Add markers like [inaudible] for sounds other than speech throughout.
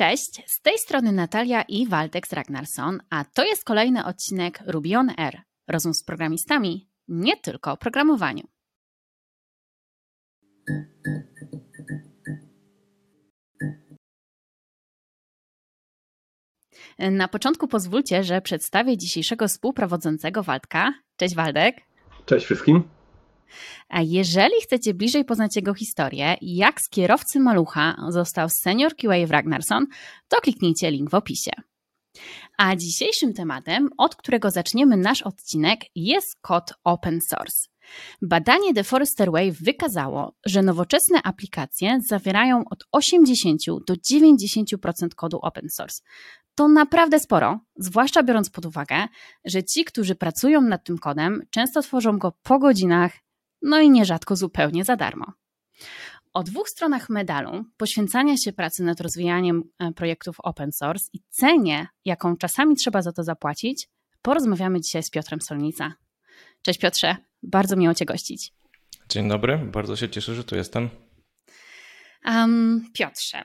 Cześć, z tej strony Natalia i Waldek Ragnarsson, a to jest kolejny odcinek Ruby on Air. Rozum z programistami, nie tylko o programowaniu. Na początku pozwólcie, że przedstawię dzisiejszego współprowadzącego Waldka. Cześć Waldek. Cześć wszystkim. A jeżeli chcecie bliżej poznać jego historię, jak z kierowcy malucha został senior QA w Ragnarsson, to kliknijcie link w opisie. A dzisiejszym tematem, od którego zaczniemy nasz odcinek, jest kod open source. Badanie The Forrester Wave wykazało, że nowoczesne aplikacje zawierają od 80 do 90% kodu open source. To naprawdę sporo, zwłaszcza biorąc pod uwagę, że ci, którzy pracują nad tym kodem, często tworzą go po godzinach, no i nierzadko zupełnie za darmo. O dwóch stronach medalu poświęcania się pracy nad rozwijaniem e, projektów open source i cenie, jaką czasami trzeba za to zapłacić, porozmawiamy dzisiaj z Piotrem Solnica. Cześć Piotrze, bardzo miło Cię gościć. Dzień dobry, bardzo się cieszę, że tu jestem. Um, Piotrze,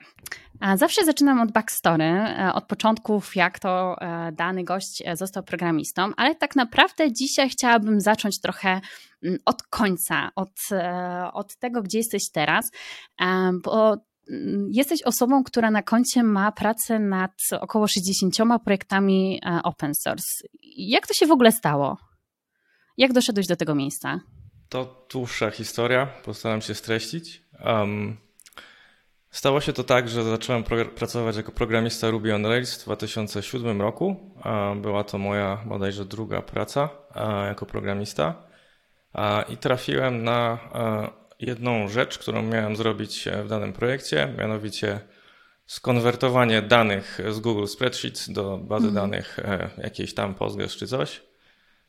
zawsze zaczynam od backstory, e, od początków, jak to e, dany gość e, został programistą, ale tak naprawdę dzisiaj chciałabym zacząć trochę mm, od końca, od, od tego, gdzie jesteś teraz, bo mm, jesteś osobą, która na koncie ma pracę nad około 60 projektami open source. Jak to się w ogóle stało? Jak doszedłeś do tego miejsca? To dłuższa historia, postaram się streścić. Um, Stało się to tak, że zacząłem pracować jako programista Ruby on Rails w 2007 roku. Była to moja bodajże druga praca jako programista. I trafiłem na jedną rzecz, którą miałem zrobić w danym projekcie, mianowicie skonwertowanie danych z Google Spreadsheets do bazy mm. danych e, jakiejś tam Postgres czy coś.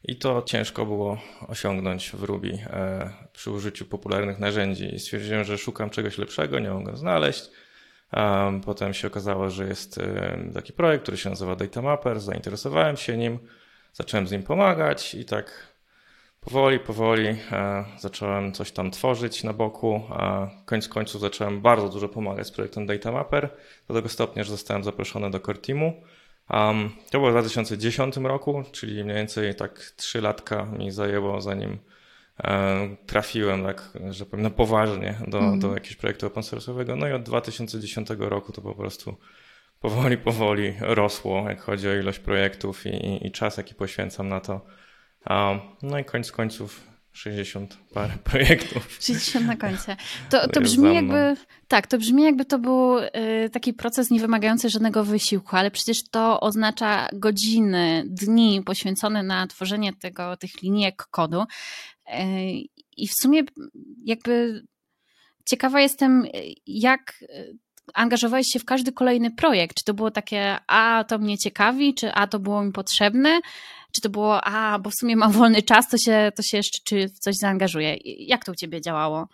I to ciężko było osiągnąć w Ruby e, przy użyciu popularnych narzędzi. I stwierdziłem, że szukam czegoś lepszego, nie mogę znaleźć. Potem się okazało, że jest e, taki projekt, który się nazywa Data Mapper. Zainteresowałem się nim, zacząłem z nim pomagać i tak powoli, powoli e, zacząłem coś tam tworzyć na boku. A koniec końców zacząłem bardzo dużo pomagać z projektem Data Mapper, do tego stopnia, że zostałem zaproszony do core teamu. Um, to było w 2010 roku, czyli mniej więcej tak 3 latka mi zajęło, zanim um, trafiłem, tak, że powiem, na poważnie do, mm. do jakiegoś projektu open source'owego. No i od 2010 roku to po prostu powoli, powoli rosło, jak chodzi o ilość projektów i, i, i czas, jaki poświęcam na to. Um, no i koniec końców 60 parę [laughs] projektów. 60 na końcu. To, to brzmi jakby, tak, to brzmi jakby to był y, taki proces nie wymagający żadnego wysiłku, ale przecież to oznacza godziny, dni poświęcone na tworzenie tego, tych linijek kodu. Y, I w sumie jakby ciekawa jestem, jak angażowałeś się w każdy kolejny projekt? Czy to było takie, a to mnie ciekawi, czy a to było mi potrzebne? Czy to było, a bo w sumie mam wolny czas, to się, to się jeszcze czy w coś zaangażuję? Jak to u ciebie działało?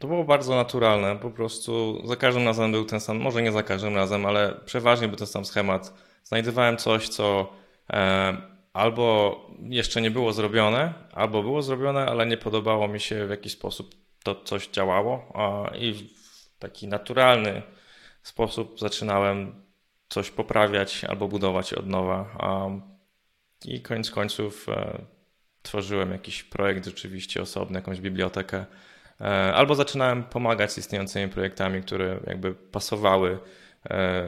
To było bardzo naturalne. Po prostu za każdym razem był ten sam, może nie za każdym razem, ale przeważnie był ten sam schemat. Znajdowałem coś, co e, albo jeszcze nie było zrobione, albo było zrobione, ale nie podobało mi się w jaki sposób to coś działało. A, I w taki naturalny sposób zaczynałem coś poprawiać albo budować od nowa. I koniec końców e, tworzyłem jakiś projekt rzeczywiście osobny, jakąś bibliotekę, e, albo zaczynałem pomagać z istniejącymi projektami, które jakby pasowały e,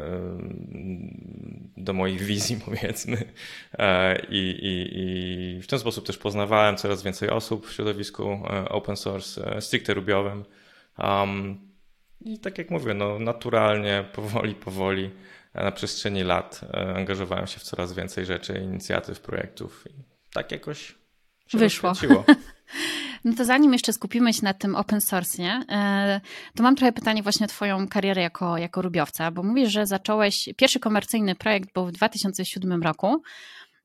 do moich wizji, [laughs] powiedzmy. I, i, I w ten sposób też poznawałem coraz więcej osób w środowisku open source, stricte rubiowym. Um, I tak jak mówię, no, naturalnie, powoli, powoli na przestrzeni lat e, angażowałem się w coraz więcej rzeczy, inicjatyw, projektów i tak jakoś się wyszło. [laughs] No to zanim jeszcze skupimy się na tym open source, e, to mam trochę pytanie właśnie o Twoją karierę jako, jako rubiowca, bo mówisz, że zacząłeś, pierwszy komercyjny projekt był w 2007 roku.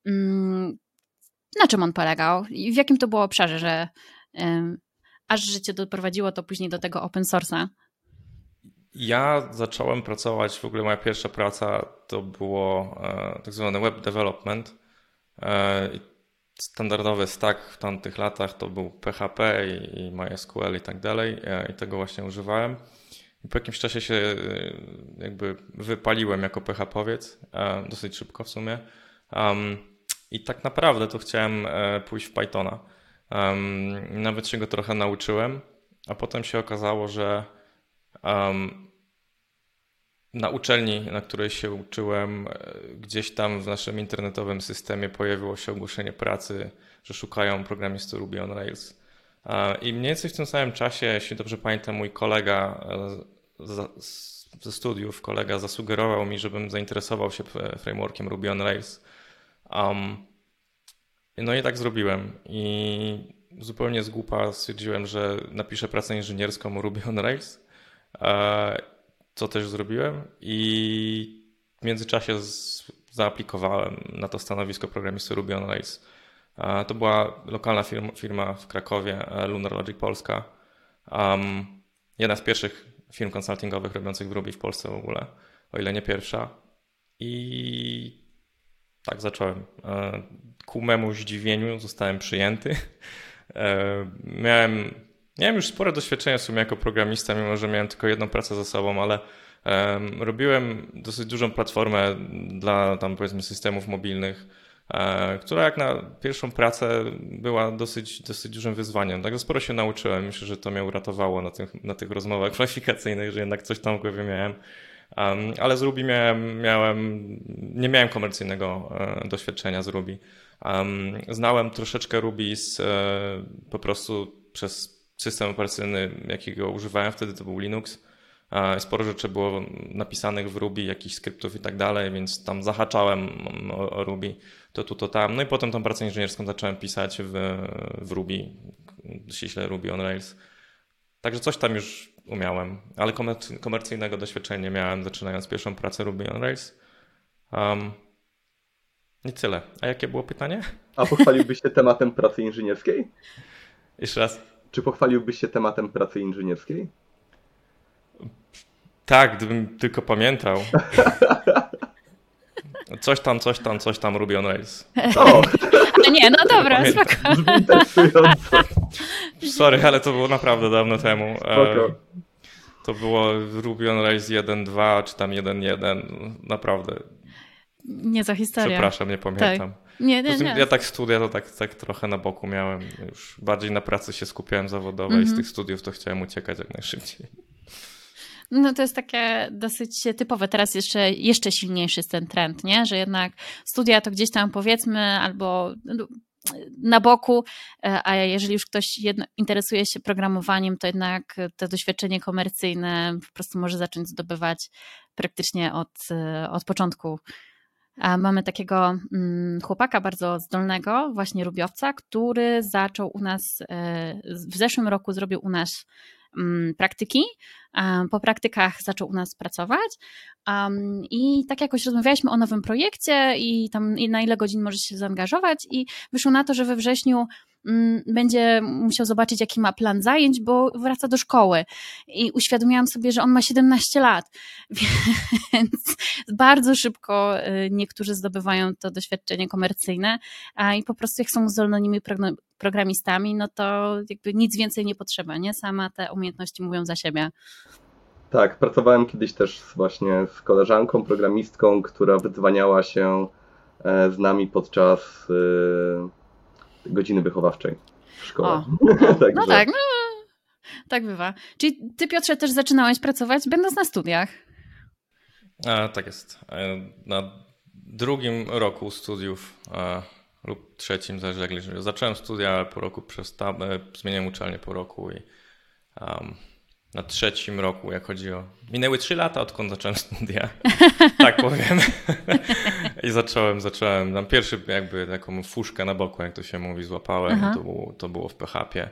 Mm, na czym on polegał i w jakim to było obszarze, że aż życie doprowadziło to później do tego open source'a? Ja zacząłem pracować, w ogóle moja pierwsza praca to było e, tak zwany web development. E, standardowy stack w tamtych latach to był PHP i, MySQL i tak dalej e, i tego właśnie używałem. I po jakimś czasie się jakby wypaliłem jako PHP-owiec, dosyć szybko w sumie. Um, I tak naprawdę to chciałem pójść w Pythona. Nawet się go trochę nauczyłem, a potem się okazało, że na uczelni, na której się uczyłem, e, gdzieś tam w naszym internetowym systemie pojawiło się ogłoszenie pracy, że szukają programisty Ruby on Rails. I mniej więcej w tym samym czasie, jeśli dobrze pamiętam, mój kolega e, ze studiów, kolega zasugerował mi, żebym zainteresował się frameworkiem Ruby on Rails. Um, no i tak zrobiłem. I zupełnie z głupa stwierdziłem, że napiszę pracę inżynierską Ruby on Rails, co też zrobiłem i w międzyczasie zaaplikowałem na to stanowisko programisty Ruby on Rails. To była lokalna firma, firma w Krakowie, Lunar Logic Polska. Um, jedna z pierwszych firm konsultingowych robiących w Ruby w Polsce w ogóle, o ile nie pierwsza. I tak zacząłem. Ku memu zdziwieniu zostałem przyjęty. [laughs] E, miałem, miałem już spore doświadczenie w sumie jako programista, mimo że miałem tylko jedną pracę za sobą, ale robiłem dosyć dużą platformę dla tam powiedzmy systemów mobilnych, e, która jak na pierwszą pracę była dosyć, dosyć dużym wyzwaniem. Także sporo się nauczyłem. Myślę, że to mnie uratowało na tych, na tych rozmowach [laughs] kwalifikacyjnych, że jednak coś tam w głowie miałem. Um, ale z Ruby miałem, miałem, nie miałem komercyjnego e, doświadczenia z Ruby. Um, znałem troszeczkę Ruby z, e, po prostu przez system operacyjny, jakiego używałem wtedy, to był Linux. Sporo rzeczy było napisanych w Ruby, jakichś skryptów i tak dalej, więc tam zahaczałem o, o Ruby, to tu, to tam. No i potem tą pracę inżynierską zacząłem pisać w, w Ruby, ściśle Ruby on Rails. Także coś tam już umiałem, ale komercyjnego doświadczenia miałem, zaczynając pierwszą pracę Ruby on Rails. Um, I tyle. A jakie było pytanie? A pochwaliłbyś się tematem pracy inżynierskiej? Jeszcze raz. Czy pochwaliłbyś się tematem pracy inżynierskiej? Tak, gdybym tylko pamiętał. Coś tam, coś tam, coś tam Ruby on Rails. O. nie, no dobra, spoko. Sorry, ale to było naprawdę dawno temu. E, spoko. To było Ruby on Rails 1.2 czy tam 1.1. Naprawdę. Nie za historię. Przepraszam, nie pamiętam. Tak. Nie, nie, nie. Ja tak studia to tak, tak trochę na boku miałem. Już bardziej na pracy się skupiałem zawodowo mm -hmm. i z mhm. tych studiów to chciałem uciekać jak najszybciej. No to jest takie dosyć typowe. Teraz jeszcze, jeszcze silniejszy jest ten trend, nie? że jednak studia to gdzieś tam powiedzmy albo no, na boku, e, a jeżeli już ktoś jedno, interesuje się programowaniem, to jednak to doświadczenie komercyjne po prostu może zacząć zdobywać praktycznie od, e, od początku. Mamy takiego mm, chłopaka bardzo zdolnego, właśnie rubiowca, który zaczął u nas, e, w zeszłym roku zrobił u nas mm, praktyki. Po praktykach zaczął u nas pracować i tak jakoś rozmawialiśmy o nowym projekcie i tam na ile godzin może się zaangażować i wyszło na to, że we wrześniu będzie musiał zobaczyć, jaki ma plan zajęć, bo wraca do szkoły. I uświadomiłam sobie, że on ma 17 lat, [laughs] więc bardzo szybko y, niektórzy zdobywają to doświadczenie komercyjne a i po prostu jak są zdolnymi programistami, no to jakby nic więcej nie potrzeba, nie? Sama te umiejętności mówią za siebie. Tak, pracowałem kiedyś też właśnie z koleżanką, programistką, która wydzwaniała się e, z nami podczas y, godziny wychowawczej w szkole. O, [laughs] no tak, no, tak bywa. Czyli ty Piotrze też zaczynałeś pracować będąc na studiach. A, tak jest. E, na drugim roku studiów a, lub trzecim, zależy jak. Zacząłem studia, ale po roku przestałem, zmieniłem uczelnię po roku i um, na trzecim roku, jak chodzi o. Minęły trzy lata, odkąd zacząłem studia. [laughs] tak powiem. [laughs] I zacząłem, zacząłem. Tam pierwszy, jakby taką fuszkę na boku, jak to się mówi, złapałem. To było, to było w PHP.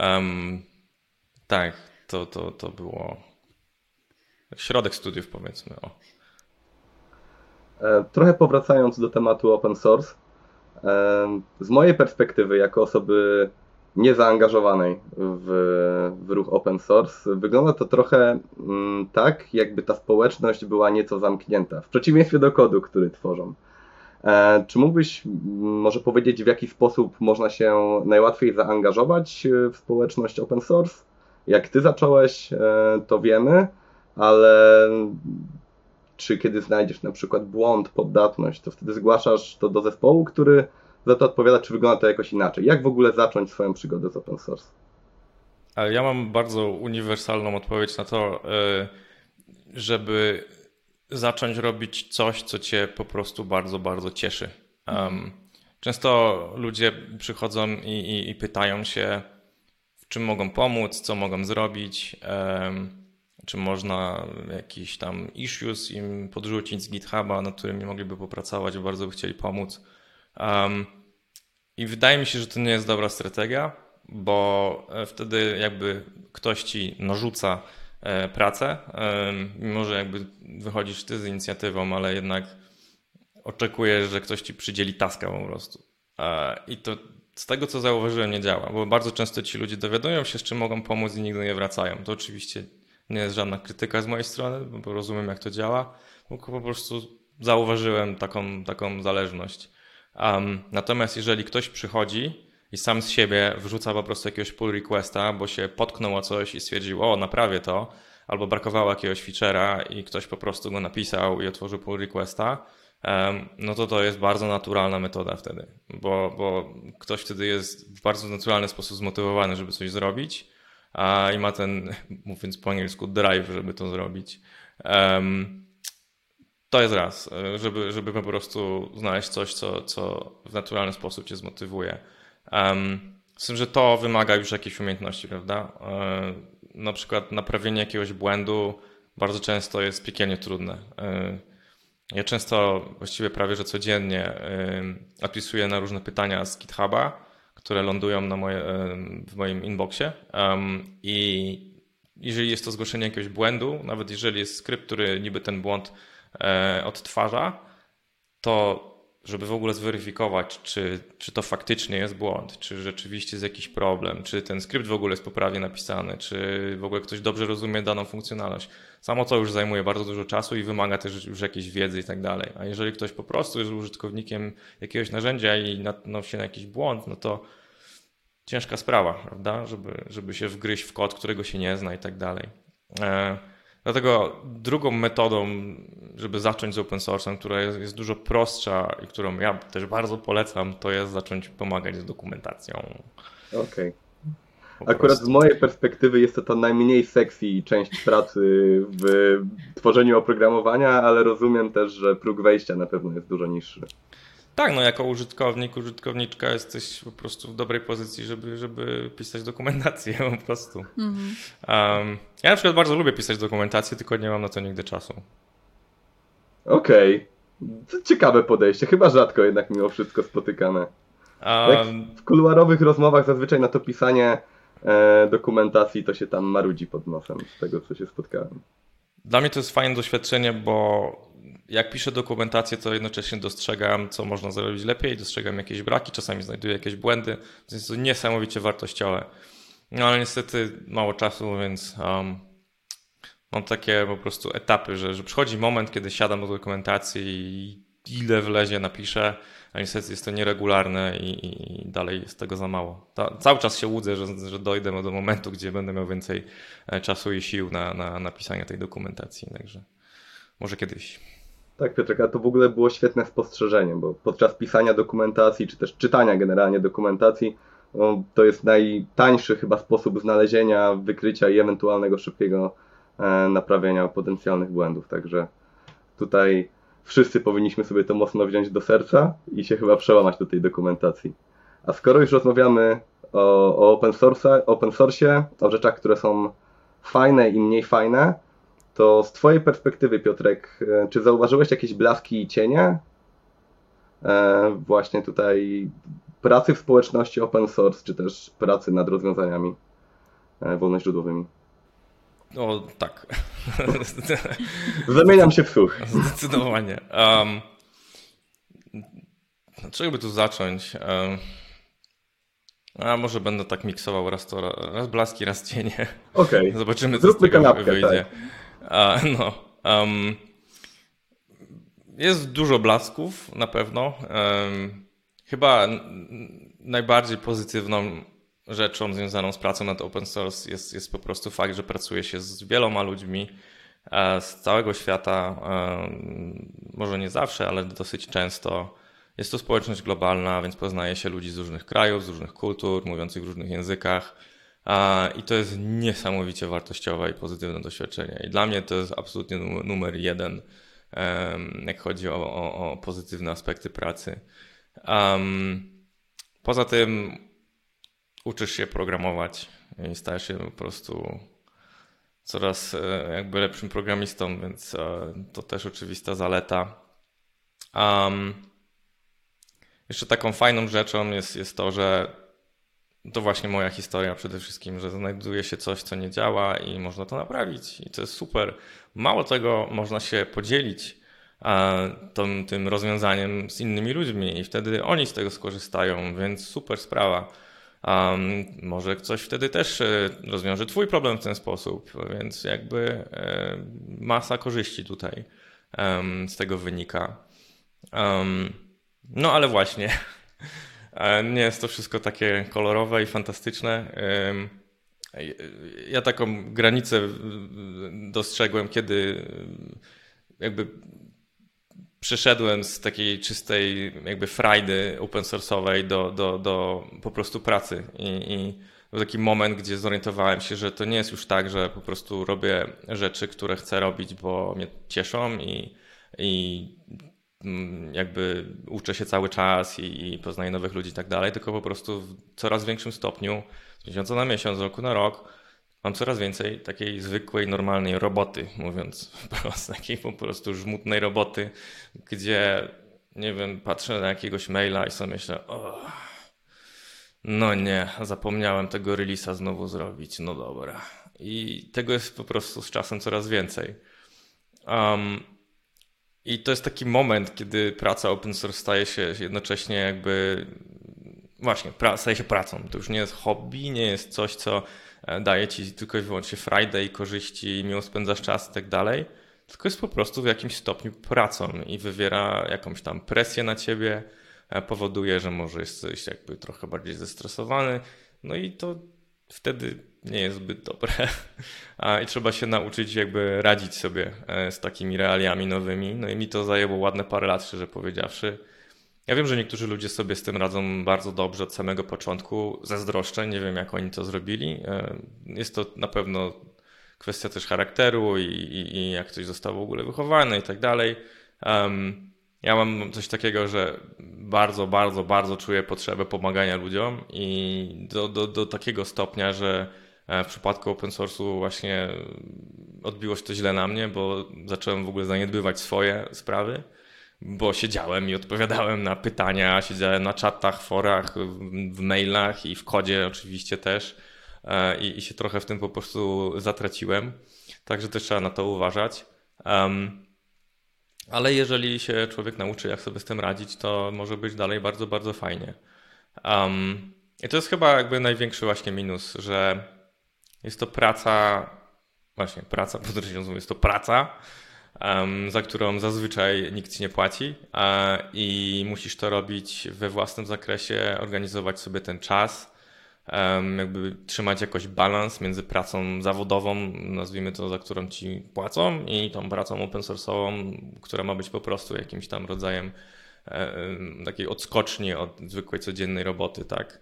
Um, tak, to, to, to było środek studiów, powiedzmy. O. E, trochę powracając do tematu open source. E, z mojej perspektywy, jako osoby niezaangażowanej w, w ruch open source. Wygląda to trochę mm, tak, jakby ta społeczność była nieco zamknięta, w przeciwieństwie do kodu, który tworzą. E, czy mógłbyś może powiedzieć, w jaki sposób można się najłatwiej zaangażować w społeczność open source Jak ty zacząłeś, to wiemy, ale czy kiedy znajdziesz na przykład błąd, poddatność, to wtedy zgłaszasz to do zespołu, który za to odpowiada, czy wygląda to jakoś inaczej. Jak w ogóle zacząć swoją przygodę z open source? Ale ja mam bardzo uniwersalną odpowiedź na to, e, żeby zacząć robić coś, co cię po prostu bardzo, bardzo cieszy. Często ludzie przychodzą i, i, i, pytają się, w czym mogą pomóc, co mogą zrobić. Czy można jakiś tam issues im podrzucić z GitHuba, nad którymi mogliby popracować, bardzo by chcieli pomóc. Um, I wydaje mi się, że to nie jest dobra strategia, bo e, wtedy jakby ktoś ci narzuca e, pracę, mimo że jakby wychodzisz ty z inicjatywą, ale jednak oczekujesz, że ktoś ci przydzieli taskę po prostu. E, I to z tego, co zauważyłem, nie działa, bo bardzo często ci ludzie dowiadują się, z czym mogą pomóc i nigdy nie wracają. To oczywiście nie jest żadna krytyka z mojej strony, bo rozumiem jak to działa, tylko po prostu zauważyłem taką, taką zależność. Um, natomiast jeżeli ktoś przychodzi i sam z siebie wrzuca po prostu jakiegoś pull requesta, bo się potknął o coś i stwierdził, o naprawię to, albo brakowało jakiegoś feature'a i ktoś po prostu go napisał i otworzył pull requesta, um, no to to jest bardzo naturalna metoda wtedy, bo, bo ktoś wtedy jest w bardzo naturalny sposób zmotywowany, żeby coś zrobić a, i ma ten, [laughs] mówiąc po angielsku, drive, żeby to zrobić. Um, to jest raz, żeby, żeby po prostu znaleźć coś, co, co w naturalny sposób cię zmotywuje. Um, z tym, że to wymaga już jakiejś umiejętności, prawda? Um, na przykład naprawienie jakiegoś błędu bardzo często jest piekielnie trudne. Um, ja często, właściwie prawie że codziennie odpisuję na różne pytania z GitHuba które lądują na moje, w moim inboxie. I jeżeli jest to zgłoszenie jakiegoś błędu, nawet jeżeli jest skrypt, który niby ten błąd e, odtwarza, to żeby w ogóle zweryfikować, czy, czy to faktycznie jest błąd, czy rzeczywiście jest jakiś problem, czy ten skrypt w ogóle jest poprawnie napisany, czy w ogóle ktoś dobrze rozumie daną funkcjonalność. Samo to już zajmuje bardzo dużo czasu i wymaga też już jakiejś wiedzy i tak dalej. A jeżeli ktoś po prostu jest użytkownikiem jakiegoś narzędzia i natknął się na jakiś błąd, no to ciężka sprawa, prawda, żeby, żeby się wgryźć w kod, którego się nie zna i tak dalej. E, dlatego drugą metodą, żeby zacząć z open source'em, która jest, jest, dużo prostsza i którą ja też bardzo polecam, to jest zacząć pomagać z dokumentacją. Okej. Okay. Akurat z mojej perspektywy jest to ta najmniej sexy część pracy w tworzeniu oprogramowania, ale rozumiem też, że próg wejścia na pewno jest dużo niższy. Tak, no jako użytkownik, użytkowniczka jesteś po prostu w dobrej pozycji, żeby, żeby pisać dokumentację [laughs] po prostu. Mhm. Um, ja na przykład bardzo lubię pisać dokumentację, tylko nie mam na to nigdy czasu. Okej. Okay. Ciekawe podejście, chyba rzadko jednak mimo wszystko spotykane. Um, w kuluarowych rozmowach zazwyczaj na to pisanie e, dokumentacji to się tam marudzi pod nosem, z tego co się spotkałem. Dla mnie to jest fajne doświadczenie, bo jak piszę dokumentację, to jednocześnie dostrzegam, co można zrobić lepiej, dostrzegam jakieś braki, czasami znajduję jakieś błędy, więc jest to niesamowicie wartościowe. No ale niestety mało czasu, więc um, mam takie po prostu etapy, że, że przychodzi moment, kiedy siadam do dokumentacji i ile wlezie napiszę, a niestety jest to nieregularne i, i dalej jest tego za mało. To, cały czas się łudzę, że, że dojdę do momentu, gdzie będę miał więcej e, czasu i sił na, na napisanie tej dokumentacji, także może kiedyś. Tak, Piotrek, a to w ogóle było świetne spostrzeżenie, bo podczas pisania dokumentacji, czy też czytania generalnie dokumentacji, no, to jest najtańszy chyba sposób znalezienia, wykrycia i ewentualnego szybkiego e, naprawienia potencjalnych błędów. Także tutaj wszyscy powinniśmy sobie to mocno wziąć do serca i się chyba przełamać do tej dokumentacji. A skoro już rozmawiamy o, o open, source, open source, o rzeczach, które są fajne i mniej fajne, to z Twojej perspektywy, Piotrek, e, czy zauważyłeś jakieś blaski i cienie e, właśnie tutaj pracy w społeczności open source, czy też pracy nad rozwiązaniami e, wolnoźródłowymi? O, tak. [laughs] Zamieniam się w słuch. [laughs] Zdecydowanie. Um, czego by tu zacząć? Um, a może będę tak miksował raz to, raz blaski, raz cienie. Okej. Okay. [laughs] Zobaczymy, co Zróbmy z tego kanapkę, wyjdzie. Tak. No, um, jest dużo blasków na pewno. Um, chyba najbardziej pozytywną rzeczą związaną z pracą nad open source jest, jest po prostu fakt, że pracuje się z wieloma ludźmi e, z całego świata. Może nie zawsze, ale dosyć często. Jest to społeczność globalna, więc poznaje się ludzi z różnych krajów, z różnych kultur, mówiących w różnych językach. I to jest niesamowicie wartościowe i pozytywne doświadczenie. I dla mnie to jest absolutnie numer jeden, jak chodzi o, o, o pozytywne aspekty pracy. Poza tym uczysz się programować i stajesz się po prostu coraz e, jakby lepszym programistą, więc e, to też oczywista zaleta. Jeszcze taką fajną rzeczą jest, jest to, że to właśnie moja historia przede wszystkim, że znajduje się coś, co nie działa i można to naprawić i to jest super. Mało tego, można się podzielić tym, tym rozwiązaniem z innymi ludźmi i wtedy oni z tego skorzystają, więc super sprawa. Um, może ktoś wtedy też e, rozwiąże Twój problem w ten sposób, więc jakby e, masa korzyści tutaj um, z tego wynika. Um, no ale właśnie, [laughs] nie jest to wszystko takie kolorowe i fantastyczne. Ja taką granicę dostrzegłem, kiedy jakby przeszedłem z takiej czystej jakby frajdy open source'owej do, do, do po prostu pracy i, i był taki moment, gdzie zorientowałem się, że to nie jest już tak, że po prostu robię rzeczy, które chcę robić, bo mnie cieszą i, i jakby uczę się cały czas i, i poznaję nowych ludzi i tak dalej, tylko po prostu w coraz większym stopniu, z miesiąca na miesiąc, z roku na rok, mam coraz więcej takiej zwykłej, normalnej roboty, mówiąc [laughs] wprost, takiej po prostu żmutnej roboty, gdzie, nie wiem, patrzę na jakiegoś maila i sobie myślę, o, no nie, zapomniałem tego release'a znowu zrobić, no dobra. I tego jest po prostu z czasem coraz więcej. Um, I to jest taki moment, kiedy praca open source staje się jednocześnie jakby, właśnie, staje się pracą. To już nie jest hobby, nie jest coś, co E, daje ci tylko i wyłącznie Friday korzyści, miło spędzasz czas i tak dalej, tylko jest po prostu w jakimś stopniu pracą i wywiera jakąś tam presję na ciebie, e, powoduje, że może jesteś jakby trochę bardziej zestresowany, no i to wtedy nie jest zbyt dobre. [laughs] I trzeba się nauczyć jakby radzić sobie e, z takimi realiami nowymi. No i mi to zajęło ładne parę lat, szczerze powiedziawszy. Ja wiem, że niektórzy ludzie sobie z tym radzą bardzo dobrze od samego początku. Zazdroszczę, nie wiem jak oni to zrobili. E, jest to na pewno kwestia też charakteru i, i, i jak ktoś został w ogóle wychowany i tak dalej. Um, ja mam coś takiego, że bardzo, bardzo, bardzo czuję potrzebę pomagania ludziom i do, do, do takiego stopnia, że w przypadku open source'u właśnie odbiło się to źle na mnie, bo zacząłem w ogóle zaniedbywać swoje sprawy bo siedziałem i odpowiadałem na pytania, siedziałem na czatach, forach, w mailach i w kodzie oczywiście też e, i, i się trochę w tym po prostu zatraciłem, także też trzeba na to uważać. Um, ale jeżeli się człowiek nauczy, jak sobie z tym radzić, to może być dalej bardzo, bardzo fajnie. Um, I to jest chyba jakby największy właśnie minus, że jest to praca, właśnie praca, [laughs] podkreślam, jest to praca, za którą zazwyczaj nikt ci nie płaci i musisz to robić we własnym zakresie, organizować sobie ten czas, jakby trzymać jakoś balans między pracą zawodową, nazwijmy to, za którą ci płacą i tą pracą open source'ową, która ma być po prostu jakimś tam rodzajem e, takiej odskoczni od zwykłej codziennej roboty, tak.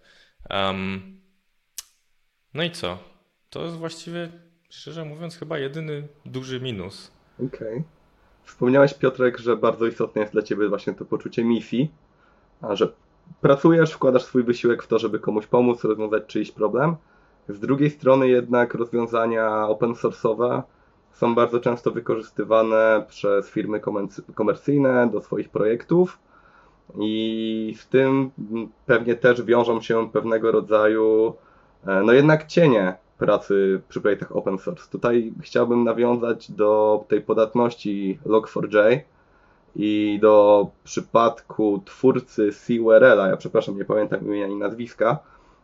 No i co? To jest właściwie, szczerze mówiąc, chyba jedyny duży minus Okej. Okay. Wspomniałeś, Piotrek, że bardzo istotne jest dla Ciebie właśnie to poczucie misji, a że pracujesz, wkładasz swój wysiłek w to, żeby komuś pomóc, rozwiązać czyjś problem. Z drugiej strony jednak rozwiązania open source'owe są bardzo często wykorzystywane przez firmy komercyjne do swoich projektów i w tym pewnie też wiążą się pewnego rodzaju e, no jednak cienie pracy przy projektach open source. Tutaj chciałbym nawiązać do tej podatności Log4j i do przypadku twórcy CURL-a. Ja przepraszam, nie pamiętam imienia ani nazwiska,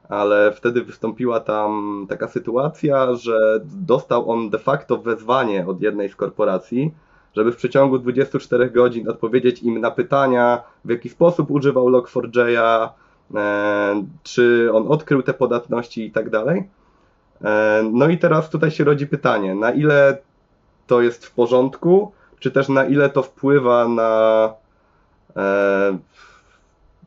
ale wtedy wystąpiła tam taka sytuacja, że dostał on de facto wezwanie od jednej z korporacji, żeby w przeciągu 24 godzin odpowiedzieć im na pytania, w jaki sposób używał Log4j, czy on odkrył te podatności i tak dalej. No i teraz tutaj się rodzi pytanie, na ile to jest w porządku, czy też na ile to wpływa na,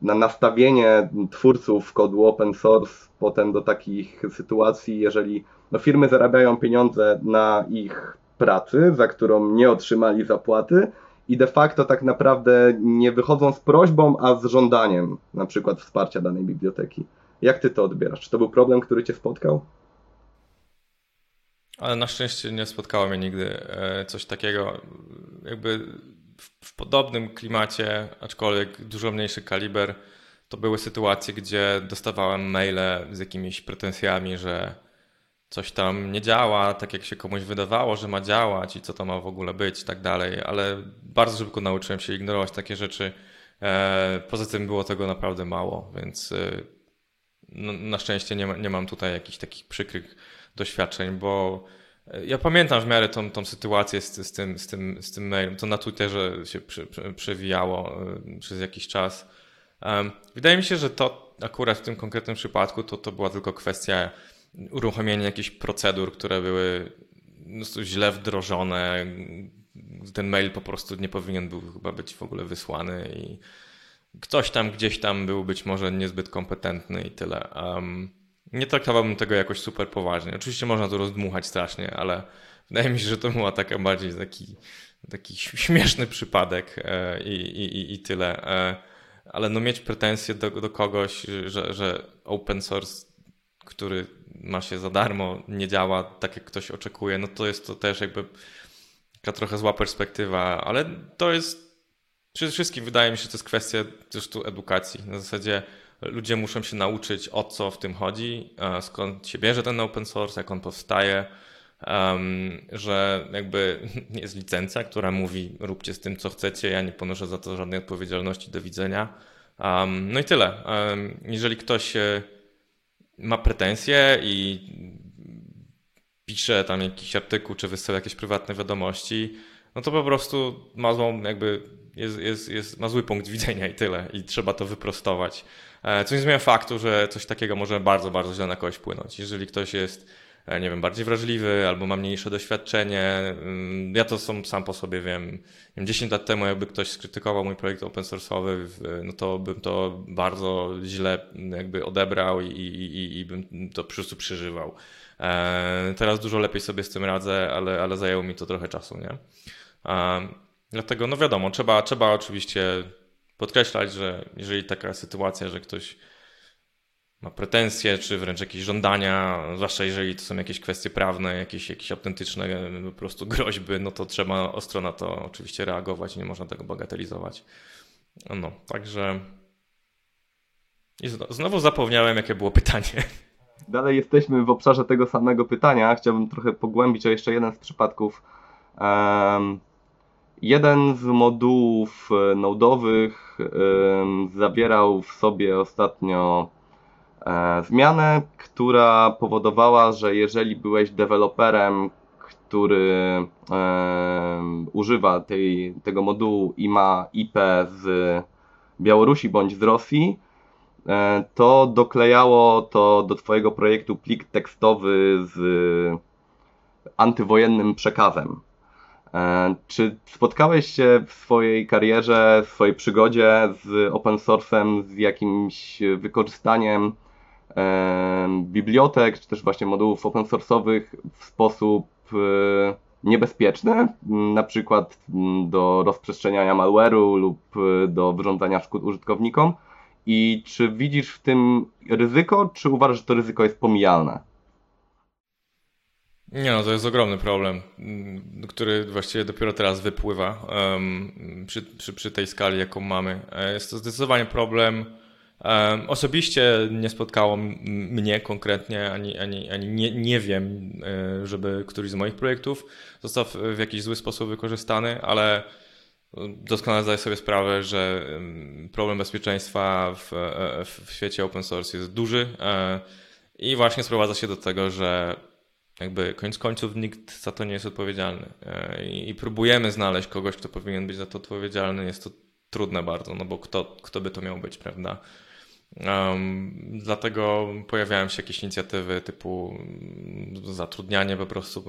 na nastawienie twórców kodu open source potem do takich sytuacji, jeżeli no, firmy zarabiają pieniądze na ich pracy, za którą nie otrzymali zapłaty i de facto tak naprawdę nie wychodzą z prośbą, a z żądaniem na przykład wsparcia danej biblioteki. Jak ty to odbierasz? Czy to był problem, który cię spotkał? Ale na szczęście nie spotkało mnie nigdy e, coś takiego. Jakby w, podobnym klimacie, aczkolwiek dużo mniejszy kaliber, to były sytuacje, gdzie dostawałem maile z jakimiś pretensjami, że coś tam nie działa tak, jak się komuś wydawało, że ma działać i co to ma w ogóle być i tak dalej, ale bardzo szybko nauczyłem się ignorować takie rzeczy. E, poza tym było tego naprawdę mało, więc e, no, na szczęście nie, ma, nie mam tutaj jakichś takich przykrych doświadczeń, bo e, ja pamiętam w miarę tą, tą sytuację z, z, tym, z, tym, z tym mailem. To na Twitterze się przy, przy, przewijało przez jakiś czas. Wydaje mi się, że to akurat w tym konkretnym przypadku to, to była tylko kwestia uruchomienia jakichś procedur, które były źle wdrożone. Ten mail po prostu nie powinien był chyba być w ogóle wysłany i ktoś tam gdzieś tam był być może niezbyt kompetentny i tyle. Um, nie traktowałbym tego jakoś super poważnie. Oczywiście można to rozdmuchać strasznie, ale wydaje mi się, że to była taka bardziej taki, taki śmieszny przypadek e, i, i, i tyle. E, ale no mieć pretensje do, do kogoś, że, że open source, który ma się za darmo, nie działa tak, jak ktoś oczekuje, no to jest to też jakby taka trochę zła perspektywa, ale to jest przede wszystkim wydaje mi się, że to jest kwestia tu edukacji. Na zasadzie ludzie muszą się nauczyć o co w tym chodzi, skąd się bierze ten open source, jak on powstaje, um, że jakby [laughs] jest licencja, która mówi róbcie z tym co chcecie, ja nie ponoszę za to żadnej odpowiedzialności, do widzenia. Um, no i tyle. Um, jeżeli ktoś ma pretensje i pisze tam jakiś artykuł, czy wysyła jakieś prywatne wiadomości, no to po prostu ma złą jakby jest, jest, jest, ma zły punkt widzenia i tyle. I trzeba to wyprostować. E, co nie zmienia faktu, że coś takiego może bardzo, bardzo źle na kogoś wpłynąć. Jeżeli ktoś jest, e, nie wiem, bardziej wrażliwy albo ma mniejsze doświadczenie, mm, ja to sam, po sobie wiem. 10 lat temu, jakby ktoś skrytykował mój projekt open source'owy, no to bym to bardzo źle jakby odebrał i, i, i bym to po prostu przeżywał. E, teraz dużo lepiej sobie z tym radzę, ale, ale zajęło mi to trochę czasu, nie? Dlatego, no wiadomo, trzeba, trzeba oczywiście podkreślać, że jeżeli taka sytuacja, że ktoś ma pretensje, czy wręcz jakieś żądania, zwłaszcza jeżeli to są jakieś kwestie prawne, jakieś, jakieś autentyczne po prostu groźby, no to trzeba ostro na to oczywiście reagować, nie można tego bagatelizować. No, także i znowu zapomniałem, jakie było pytanie. Dalej jesteśmy w obszarze tego samego pytania. Chciałbym trochę pogłębić o jeszcze jeden z przypadków. Um, Jeden z modułów e, nodowych zawierał w sobie ostatnio e, zmianę, która powodowała, że jeżeli byłeś deweloperem, który używa tej, tego modułu i ma IP z Białorusi bądź z Rosji, e, to doklejało to do Twojego projektu plik tekstowy z antywojennym przekazem. E, czy spotkałeś się w swojej karierze, w swojej przygodzie z open source'em, z jakimś wykorzystaniem e, bibliotek, czy też właśnie modułów open source'owych w sposób e, niebezpieczny, na przykład do rozprzestrzeniania malware'u lub do wyrządzania szkód użytkownikom? I czy widzisz w tym ryzyko, czy uważasz, że to ryzyko jest pomijalne? Nie no, to jest ogromny problem, mm, który właściwie dopiero teraz wypływa um, przy, przy, przy, tej skali, jaką mamy. E, jest to zdecydowanie problem. Um, osobiście nie spotkało mnie konkretnie, ani, ani, ani nie, nie wiem, e, żeby któryś z moich projektów został w jakiś zły sposób wykorzystany, ale doskonale zdaję sobie sprawę, że problem bezpieczeństwa w, e, w świecie open source jest duży i właśnie sprowadza się do tego, że jakby koniec końców nikt za to nie jest odpowiedzialny. E, I, próbujemy znaleźć kogoś, kto powinien być za to odpowiedzialny. Jest to trudne bardzo, no bo kto, kto by to miał być, prawda? Um, dlatego pojawiają się jakieś inicjatywy typu zatrudnianie po prostu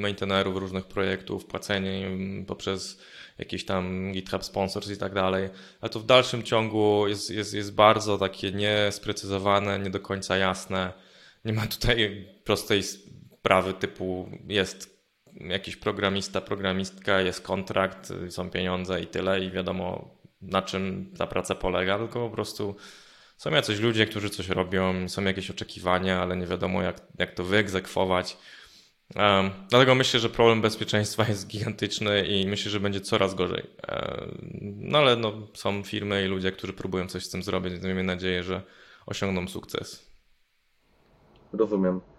maintainerów różnych projektów, płacenie im poprzez jakieś tam GitHub Sponsors i tak dalej, ale to w dalszym ciągu jest, jest, jest bardzo takie niesprecyzowane, nie do końca jasne. Nie ma tutaj prostej sprawy typu jest jakiś programista, programistka, jest kontrakt, są pieniądze i tyle i wiadomo na czym ta praca polega, tylko po prostu są jacyś ludzie, którzy coś robią, są jakieś oczekiwania, ale nie wiadomo jak, jak to wyegzekwować. Um, dlatego myślę, że problem bezpieczeństwa [laughs] jest gigantyczny i myślę, że będzie coraz gorzej. Um, no ale no, są firmy i ludzie, którzy próbują coś z tym zrobić, więc miejmy nadzieję, że osiągną sukces. Rozumiem.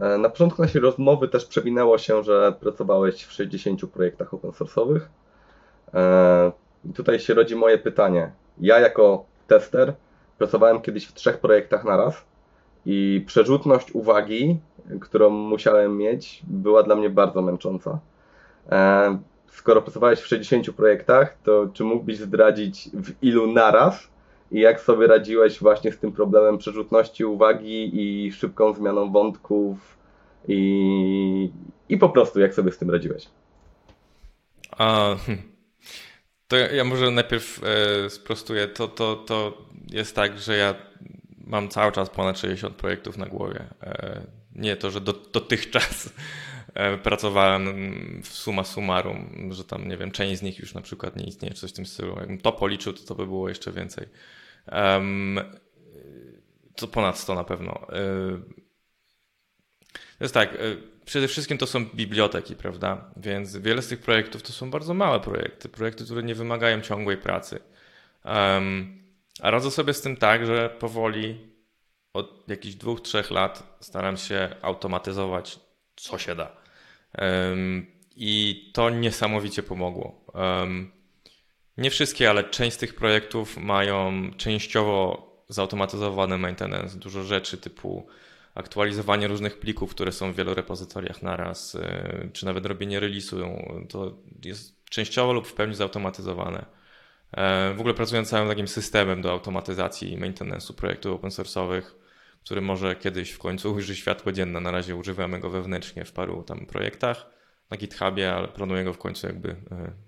E, na początku naszej rozmowy też przewinęło się, że pracowałeś w 60 projektach open source'owych. E, tutaj się rodzi moje pytanie. Ja jako tester pracowałem kiedyś w trzech projektach naraz i przerzutność uwagi, którą musiałem mieć, była dla mnie bardzo męcząca. E, skoro pracowałeś w 60 projektach, to czy mógłbyś zdradzić w ilu naraz i jak sobie radziłeś właśnie z tym problemem przerzutności uwagi i szybką zmianą wątków i, i po prostu jak sobie z tym radziłeś? A, hmm. to ja może najpierw e, sprostuję. To, to, to jest tak, że ja mam cały czas ponad 60 projektów na głowie. E, nie to, że do, dotychczas pracowałem w suma summarum, że tam, nie wiem, część z nich już na przykład nie istnieje, czy coś w tym stylu. Jakbym to policzył, to to by było jeszcze więcej. Um, to ponad 100 na pewno. E, to jest tak, przede wszystkim to są biblioteki, prawda? Więc wiele z tych projektów to są bardzo małe projekty, projekty, które nie wymagają ciągłej pracy. Um, a radzę sobie z tym tak, że powoli od jakichś dwóch, trzech lat staram się automatyzować co się da. I to niesamowicie pomogło. Nie wszystkie, ale część z tych projektów mają częściowo zautomatyzowane maintenance. Dużo rzeczy typu aktualizowanie różnych plików, które są w wielu repozytoriach naraz, y, czy nawet robienie release'u, to jest częściowo lub w pełni zautomatyzowane. E, w ogóle pracuję nad całym takim systemem do automatyzacji i maintenance'u projektów open source'owych, który może kiedyś w końcu ujrzy światło dzienne. Na razie używamy go wewnętrznie w paru tam projektach na GitHubie, ale planuję go w końcu jakby e,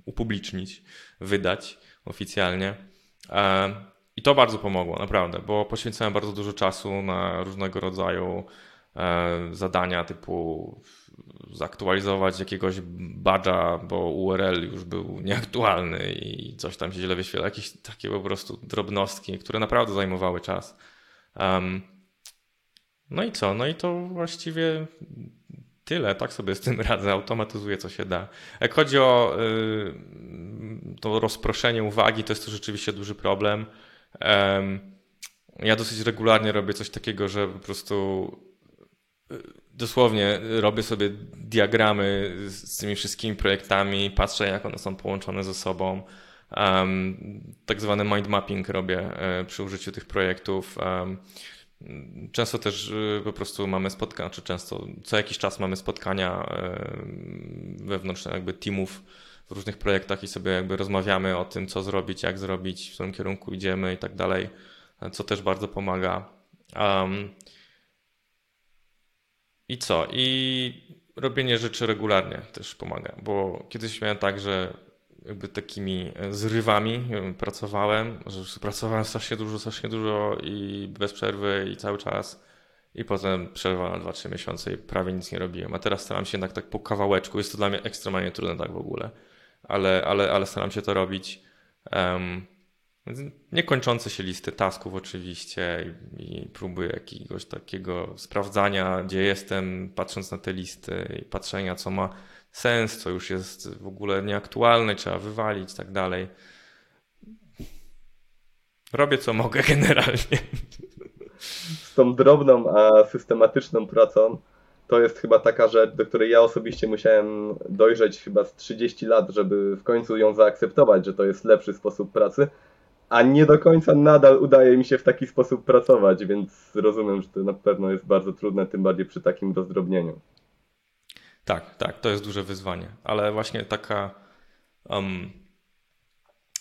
upublicznić, wydać oficjalnie. E, I to bardzo pomogło, naprawdę, bo poświęcałem bardzo dużo czasu na różnego rodzaju zadania typu zaktualizować jakiegoś badża, bo URL już był nieaktualny i coś tam się źle wyświetla. Jakieś takie po prostu drobnostki, które naprawdę zajmowały czas. Um, no i co? No i to właściwie tyle. Tak sobie z tym radzę. Automatyzuję co się da. Jak chodzi o y, to rozproszenie uwagi, to jest to rzeczywiście duży problem. Um, ja dosyć regularnie robię coś takiego, że po prostu dosłownie robię sobie diagramy z tymi wszystkimi projektami, patrzę jak one są połączone ze sobą. Um, tak zwany mind mapping robię e, przy użyciu tych projektów. Um, często też e, po prostu mamy spotkania, czy często co jakiś czas mamy spotkania e, wewnątrz jakby teamów w różnych projektach i sobie jakby rozmawiamy o tym, co zrobić, jak zrobić, w którym kierunku idziemy i tak dalej, co też bardzo pomaga. Um, i co? I robienie rzeczy regularnie też pomaga, bo kiedyś miałem tak, że jakby takimi zrywami pracowałem, że pracowałem strasznie dużo, strasznie dużo i bez przerwy i cały czas. I potem przerwa na 2-3 miesiące i prawie nic nie robiłem. A teraz staram się jednak tak po kawałeczku. Jest to dla mnie ekstremalnie trudne tak w ogóle, ale, ale, ale staram się to robić. Um, Niekończące się listy tasków oczywiście i, i próby jakiegoś takiego sprawdzania, gdzie jestem, patrząc na te listy i patrzenia, co ma sens, co już jest w ogóle nieaktualne, trzeba wywalić i tak dalej. Robię co mogę [laughs] generalnie. Z tą drobną, a systematyczną pracą to jest chyba taka rzecz, do której ja osobiście musiałem dojrzeć chyba z 30 lat, żeby w końcu ją zaakceptować, że to jest lepszy sposób pracy a nie do końca nadal udaje mi się w taki sposób pracować, więc rozumiem, że to na pewno jest bardzo trudne, tym bardziej przy takim rozdrobnieniu. Tak, tak, to jest duże wyzwanie, ale właśnie taka um,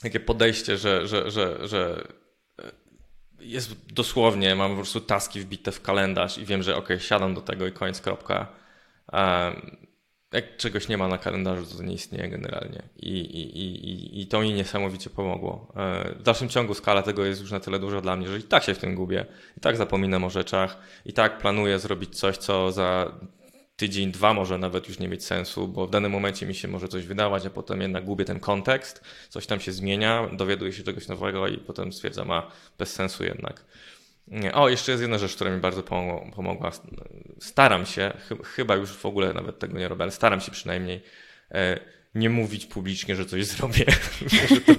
takie podejście, że, że, że, że jest dosłownie, mam po prostu taski wbite w kalendarz i wiem, że ok, siadam do tego i koniec, kropka. Jak czegoś nie ma na kalendarzu, to, to nie istnieje generalnie. I, i, i, I to mi niesamowicie pomogło. E, w dalszym ciągu skala tego jest już na tyle duża dla mnie, że i tak się w tym gubię, i tak zapominam o rzeczach, i tak planuję zrobić coś, co za tydzień, dwa może nawet już nie mieć sensu, bo w danym momencie mi się może coś wydawać, a potem jednak gubię ten kontekst, coś tam się zmienia, dowiaduję się czegoś nowego i potem stwierdzam, a bez sensu jednak. O, jeszcze jest jedna rzecz, która mi bardzo pomogła. Staram się, chyba już w ogóle nawet tego nie robię, ale staram się przynajmniej e, nie mówić publicznie, że coś [laughs] zrobię. że, to,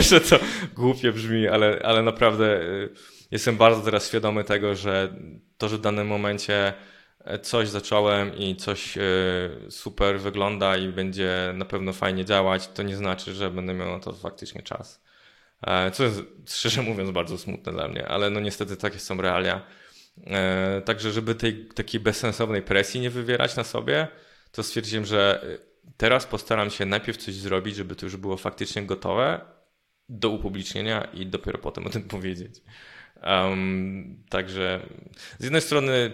[laughs] że to głupie brzmi, ale, ale naprawdę e, jestem bardzo teraz świadomy tego, że to, że w danym momencie coś zacząłem i coś super wygląda i będzie na pewno fajnie działać, to nie znaczy, że będę miał na to faktycznie czas. E, co jest szczerze mówiąc bardzo smutne dla mnie, ale no niestety takie są realia. E, także, żeby tej takiej bezsensownej presji nie wywierać na sobie, to stwierdziłem, że teraz postaram się najpierw coś zrobić, żeby to już było faktycznie gotowe do upublicznienia i dopiero potem o tym [laughs] powiedzieć. Um, także z jednej strony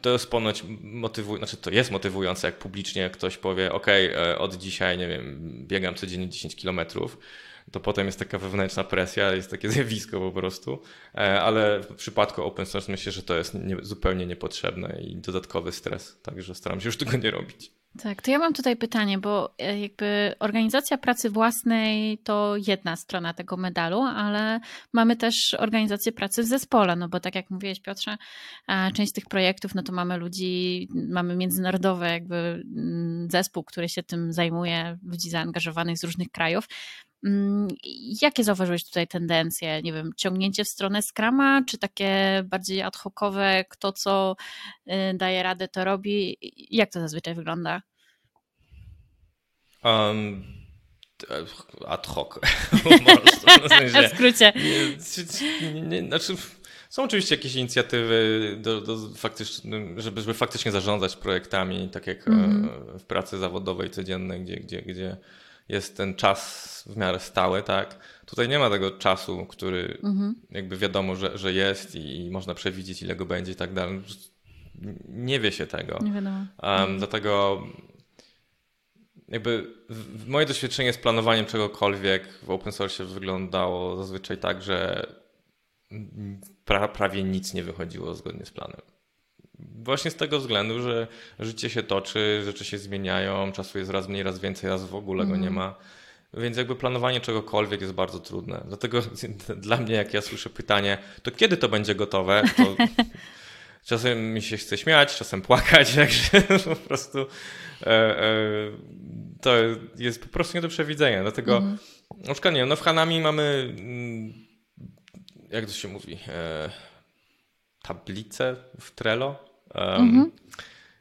to jest ponoć motywujące, znaczy to jest motywujące, jak publicznie ktoś powie, ok, e, od dzisiaj, nie wiem, biegam codziennie 10 kilometrów, to potem jest taka wewnętrzna presja, jest takie [laughs] zjawisko po prostu, e, ale w przypadku open source myślę, że to jest nie, zupełnie niepotrzebne i dodatkowy stres, także staram się już tego nie robić. Tak, to ja mam tutaj pytanie, bo e, jakby organizacja pracy własnej to jedna strona tego medalu, ale mamy też organizację pracy w zespole, no bo tak jak mówiłeś Piotrze, część tych projektów, no to mamy ludzi, mamy międzynarodowy jakby mm, zespół, który się tym zajmuje, ludzi zaangażowanych z różnych krajów, jakie zauważyłeś tutaj tendencje? Nie wiem, ciągnięcie w stronę Scrama, czy takie bardziej ad hocowe, kto co y, daje radę, to robi? Jak to zazwyczaj wygląda? Um, ad hoc. [laughs] [laughs] w skrócie. Znaczy, są oczywiście jakieś inicjatywy, do, do żeby, żeby faktycznie zarządzać projektami, tak jak mm -hmm. w pracy zawodowej codziennej, gdzie, gdzie, gdzie jest ten czas w miarę stały, tak? Tutaj nie ma tego czasu, który mhm. jakby wiadomo, że, że jest i, można przewidzieć, ile go będzie i tak dalej. Nie wie się tego. Nie wiadomo. Um, mhm. Dlatego jakby moje doświadczenie z planowaniem czegokolwiek w open source wyglądało zazwyczaj tak, że pra, prawie nic nie wychodziło zgodnie z planem. Właśnie z tego względu, że życie się toczy, rzeczy się zmieniają, czasu jest raz mniej, raz więcej, raz w ogóle go nie mhm. ma. Więc jakby planowanie czegokolwiek jest bardzo trudne. Dlatego [laughs] dla mnie, jak ja słyszę pytanie, to kiedy to będzie gotowe, to [laughs] czasem mi się chce śmiać, czasem płakać, [laughs] także po prostu e, e, to jest po prostu nie do przewidzenia. Dlatego mhm. na przykład nie no w Hanami mamy mm, jak to się mówi e, tablicę w Trello, mhm.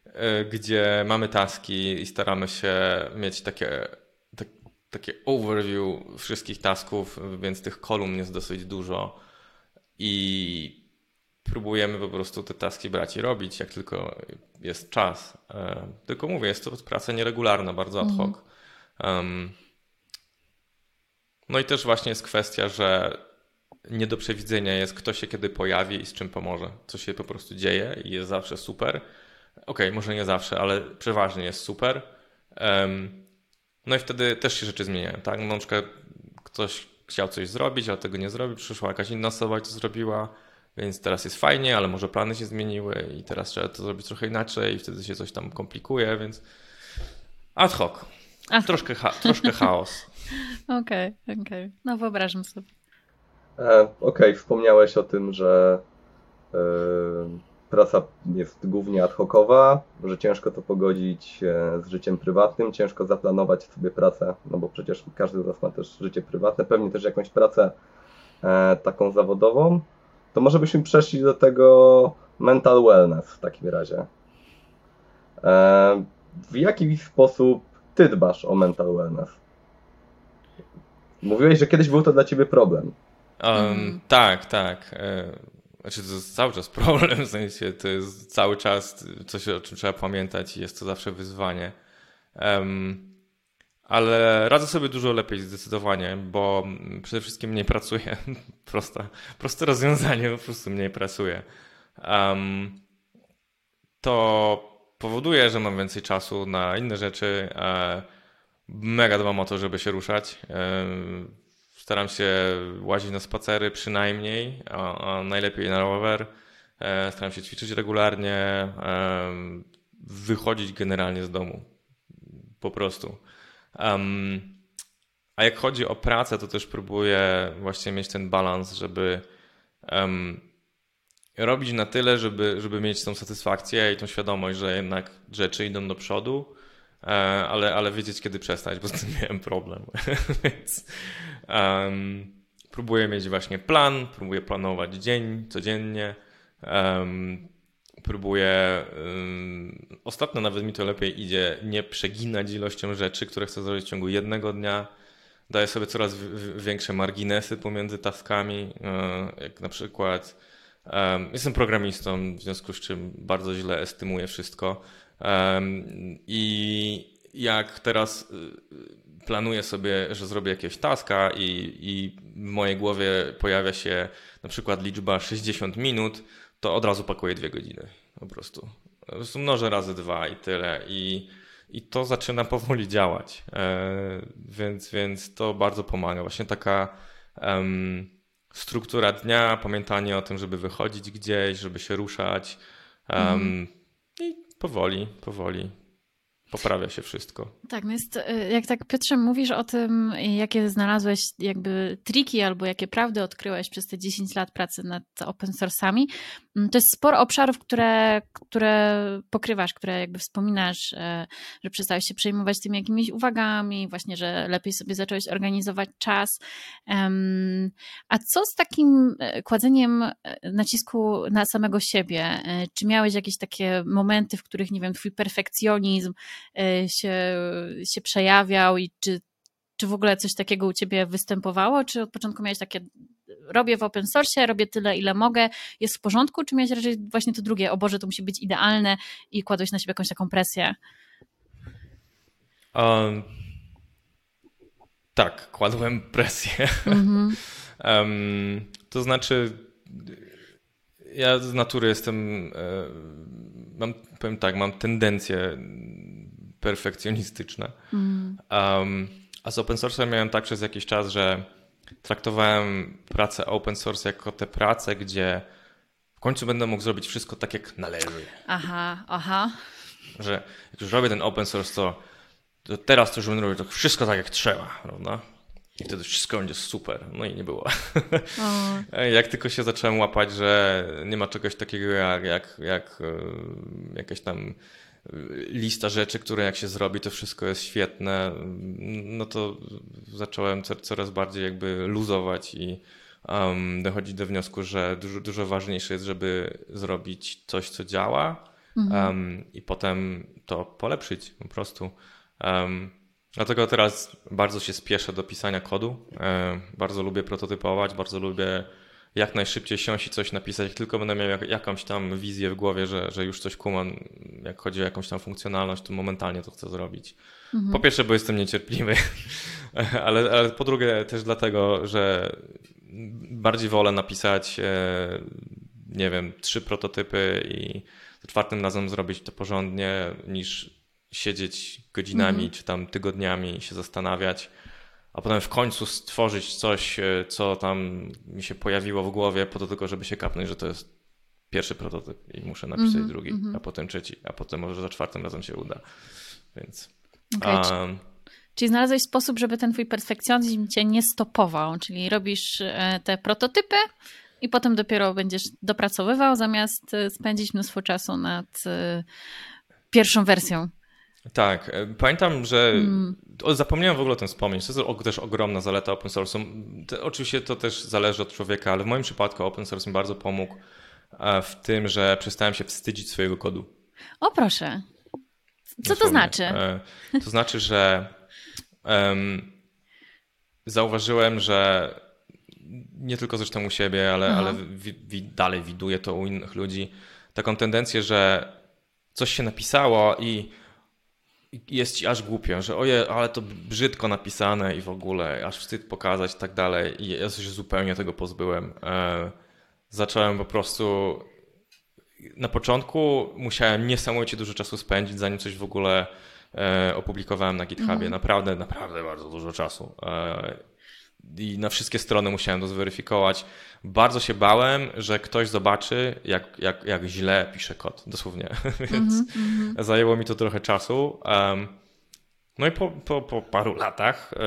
E, gdzie mamy taski i staramy się mieć takie, tak, takie overview wszystkich tasków, więc tych kolumn jest dosyć dużo i próbujemy po prostu te taski brać i robić, jak tylko jest czas. E, tylko mówię, jest to praca nieregularna, bardzo ad hoc. Mhm. No i też właśnie jest kwestia, że nie do przewidzenia jest, kto się kiedy pojawi i z czym pomoże. Co się po prostu dzieje i jest zawsze super. Okej, okay, może nie zawsze, ale przeważnie jest super. Um, no i wtedy też się rzeczy zmieniają, tak? No, na przykład ktoś chciał coś zrobić, ale tego nie zrobił, przyszła jakaś inna osoba i to zrobiła, więc teraz jest fajnie, ale może plany się zmieniły i teraz trzeba to zrobić trochę inaczej i wtedy się coś tam komplikuje, więc ad hoc. Troszkę, cha troszkę chaos. [laughs] Okej, okej. Okay, okay. No wyobrażam sobie. E, Okej, okay, wspomniałeś o tym, że e, praca jest głównie ad hocowa, że ciężko to pogodzić e, z życiem prywatnym, ciężko zaplanować sobie pracę, no bo przecież każdy z nas ma też życie prywatne, pewnie też jakąś pracę taką zawodową. To może byśmy przeszli do tego mental wellness w takim razie. W jaki sposób ty dbasz o mental wellness? Mówiłeś, że kiedyś był to dla ciebie problem. Um, Tak, tak. E, znaczy to jest cały czas [laughs] problem, w sensie to jest cały czas coś, o czym trzeba pamiętać i jest to zawsze wyzwanie. Um, ale radzę sobie dużo lepiej zdecydowanie, bo przede wszystkim mniej pracuję. [laughs] Proste, proste rozwiązanie, po prostu mniej pracuję. Um, to powoduje, że mam więcej czasu na inne rzeczy. E, mega dbam o to, żeby się ruszać. E, staram się łazić na spacery przynajmniej, a, a najlepiej na rower. E, staram się ćwiczyć regularnie, wychodzić generalnie z domu. Po prostu. Um, a jak chodzi o pracę, to też próbuję właśnie mieć ten balans, żeby um, robić na tyle, żeby, żeby mieć tą satysfakcję i tą świadomość, że jednak rzeczy idą do przodu, ale, ale wiedzieć, kiedy przestać, bo z tym miałem problem. [laughs] Więc um, próbuję mieć właśnie plan, próbuję planować dzień, codziennie. Um, próbuję. Um, ostatnio nawet mi to lepiej idzie nie przeginać ilością rzeczy, które chcę zrobić w ciągu jednego dnia. Daję sobie coraz większe marginesy pomiędzy taskami, e, jak na przykład Jestem programistą, w związku z czym bardzo źle estymuję wszystko. I jak teraz y, planuję sobie, że zrobię jakiegoś taska i, i w mojej głowie pojawia się na przykład liczba 60 minut, to od razu pakuję dwie godziny po prostu. Po prostu mnożę razy dwa i tyle. I, i to zaczyna powoli działać. E, więc, więc to bardzo pomaga. Właśnie taka um, struktura dnia, pamiętanie o tym, żeby wychodzić gdzieś, żeby się ruszać. Um, mm. I powoli, powoli poprawia się wszystko. Tak, no jest, y, jak tak Piotrze mówisz o tym, jakie znalazłeś jakby triki albo jakie prawdy odkryłeś przez te 10 lat pracy nad open source'ami, mm, to jest sporo obszarów, które, które pokrywasz, które jakby wspominasz, e, że przestałeś się przejmować tymi jakimiś uwagami, właśnie, że lepiej sobie zacząłeś organizować czas. A co z takim e, kładzeniem e, nacisku na samego siebie? Czy miałeś jakieś takie momenty, w których, nie wiem, twój perfekcjonizm się, się przejawiał i czy, czy w ogóle coś takiego u ciebie występowało? Czy od początku miałeś takie robię w open source, robię tyle, ile mogę, jest w porządku, czy miałeś raczej właśnie to drugie, o Boże, to musi być idealne i kładłeś na siebie jakąś taką presję? Um, tak, kładłem [laughs] presję. Mm-hmm. um, to znaczy, ja z natury jestem, e, mam, powiem tak, mam tendencję perfekcjonistyczne. Mm. Um, a z open source miałem tak przez jakiś czas, że traktowałem pracę open source jako tę pracę, gdzie w końcu będę mógł zrobić wszystko tak, jak należy. Aha, aha. Że jak już robię ten open source, to, to teraz to już będę robił to wszystko tak, jak trzeba, prawda? I wtedy wszystko będzie super. No i nie było. [laughs] jak tylko się zacząłem łapać, że nie ma czegoś takiego jak, jak, jak e, jakieś tam lista rzeczy, które jak się zrobi, to wszystko jest świetne, no to zacząłem coraz bardziej jakby luzować i um, dochodzić do wniosku, że dużo, dużo ważniejsze jest, żeby zrobić coś, co działa mhm. um, i potem to polepszyć po prostu. Um, dlatego teraz bardzo się spieszę do pisania kodu. Um, bardzo lubię prototypować, bardzo lubię jak najszybciej siąść i coś napisać, jak tylko będę miał jak, jakąś tam wizję w głowie, że, że już coś kumam, jak chodzi o jakąś tam funkcjonalność, to momentalnie to chcę zrobić. Mhm. Po pierwsze, bo jestem niecierpliwy, [laughs] ale, ale po drugie też dlatego, że bardziej wolę napisać, e, nie wiem, trzy prototypy i czwartym razem zrobić to porządnie, niż siedzieć godzinami mhm. czy tam tygodniami i się zastanawiać a potem w końcu stworzyć coś, e, co tam mi się pojawiło w głowie, po to tylko, żeby się kapnąć, że to jest pierwszy prototyp i muszę napisać mm -hmm, drugi, mm -hmm. a potem trzeci, a potem może za czwartym razem się uda. Więc. Okay, um, Czyli znalazłeś sposób, żeby ten twój perfekcjonizm cię nie stopował, czyli robisz e, te prototypy i potem dopiero będziesz dopracowywał, zamiast e, spędzić mnóstwo czasu nad pierwszą wersją. Tak, pamiętam, że mm. zapomniałem w ogóle o tym wspomnieć. To jest też ogromna zaleta open source'u. Oczywiście to też zależy od człowieka, ale w moim przypadku open source mi bardzo pomógł e, w tym, że przestałem się wstydzić swojego kodu. O proszę. Co to znaczy? E, to znaczy, że um, zauważyłem, że nie tylko zresztą u siebie, ale, ale wi, wi, dalej widuję to u innych ludzi, taką tendencję, że coś się napisało i jest ci aż głupio, że oje, ale to brzydko napisane i w ogóle aż wstyd pokazać i tak dalej. I ja się zupełnie tego pozbyłem. E, zacząłem po prostu. Na początku musiałem niesamowicie dużo czasu spędzić, zanim coś w ogóle e, opublikowałem na GitHubie. Mhm. Naprawdę, naprawdę bardzo dużo czasu. E, I na wszystkie strony musiałem to zweryfikować. Bardzo się bałem, że ktoś zobaczy, jak, jak, jak źle pisze kod, dosłownie. [laughs] Więc mm -hmm. zajęło mi to trochę czasu. No i po, po, po paru latach y,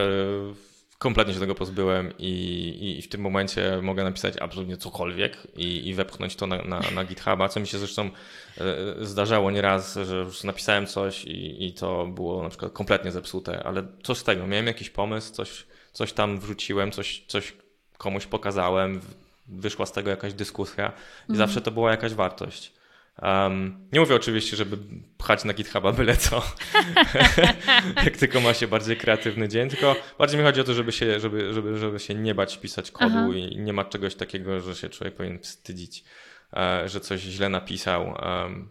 kompletnie się tego pozbyłem i, i, w tym momencie mogę napisać absolutnie cokolwiek i, i wepchnąć to na, na, na GitHuba, co mi się zresztą y, zdarzało nieraz, że już napisałem coś i, i to było na przykład kompletnie zepsute, ale co z tego? Miałem jakiś pomysł, coś, coś tam wrzuciłem, coś, coś komuś pokazałem, wyszła z tego jakaś dyskusja i mm. zawsze to była jakaś wartość. Um, nie mówię oczywiście, żeby pchać na GitHuba byle co, [laughs] jak tylko ma się bardziej kreatywny dzień, tylko bardziej mi chodzi o to, żeby się, żeby, żeby, żeby się nie bać pisać kodu Aha. i nie ma czegoś takiego, że się człowiek powinien wstydzić, e, że coś źle napisał, um,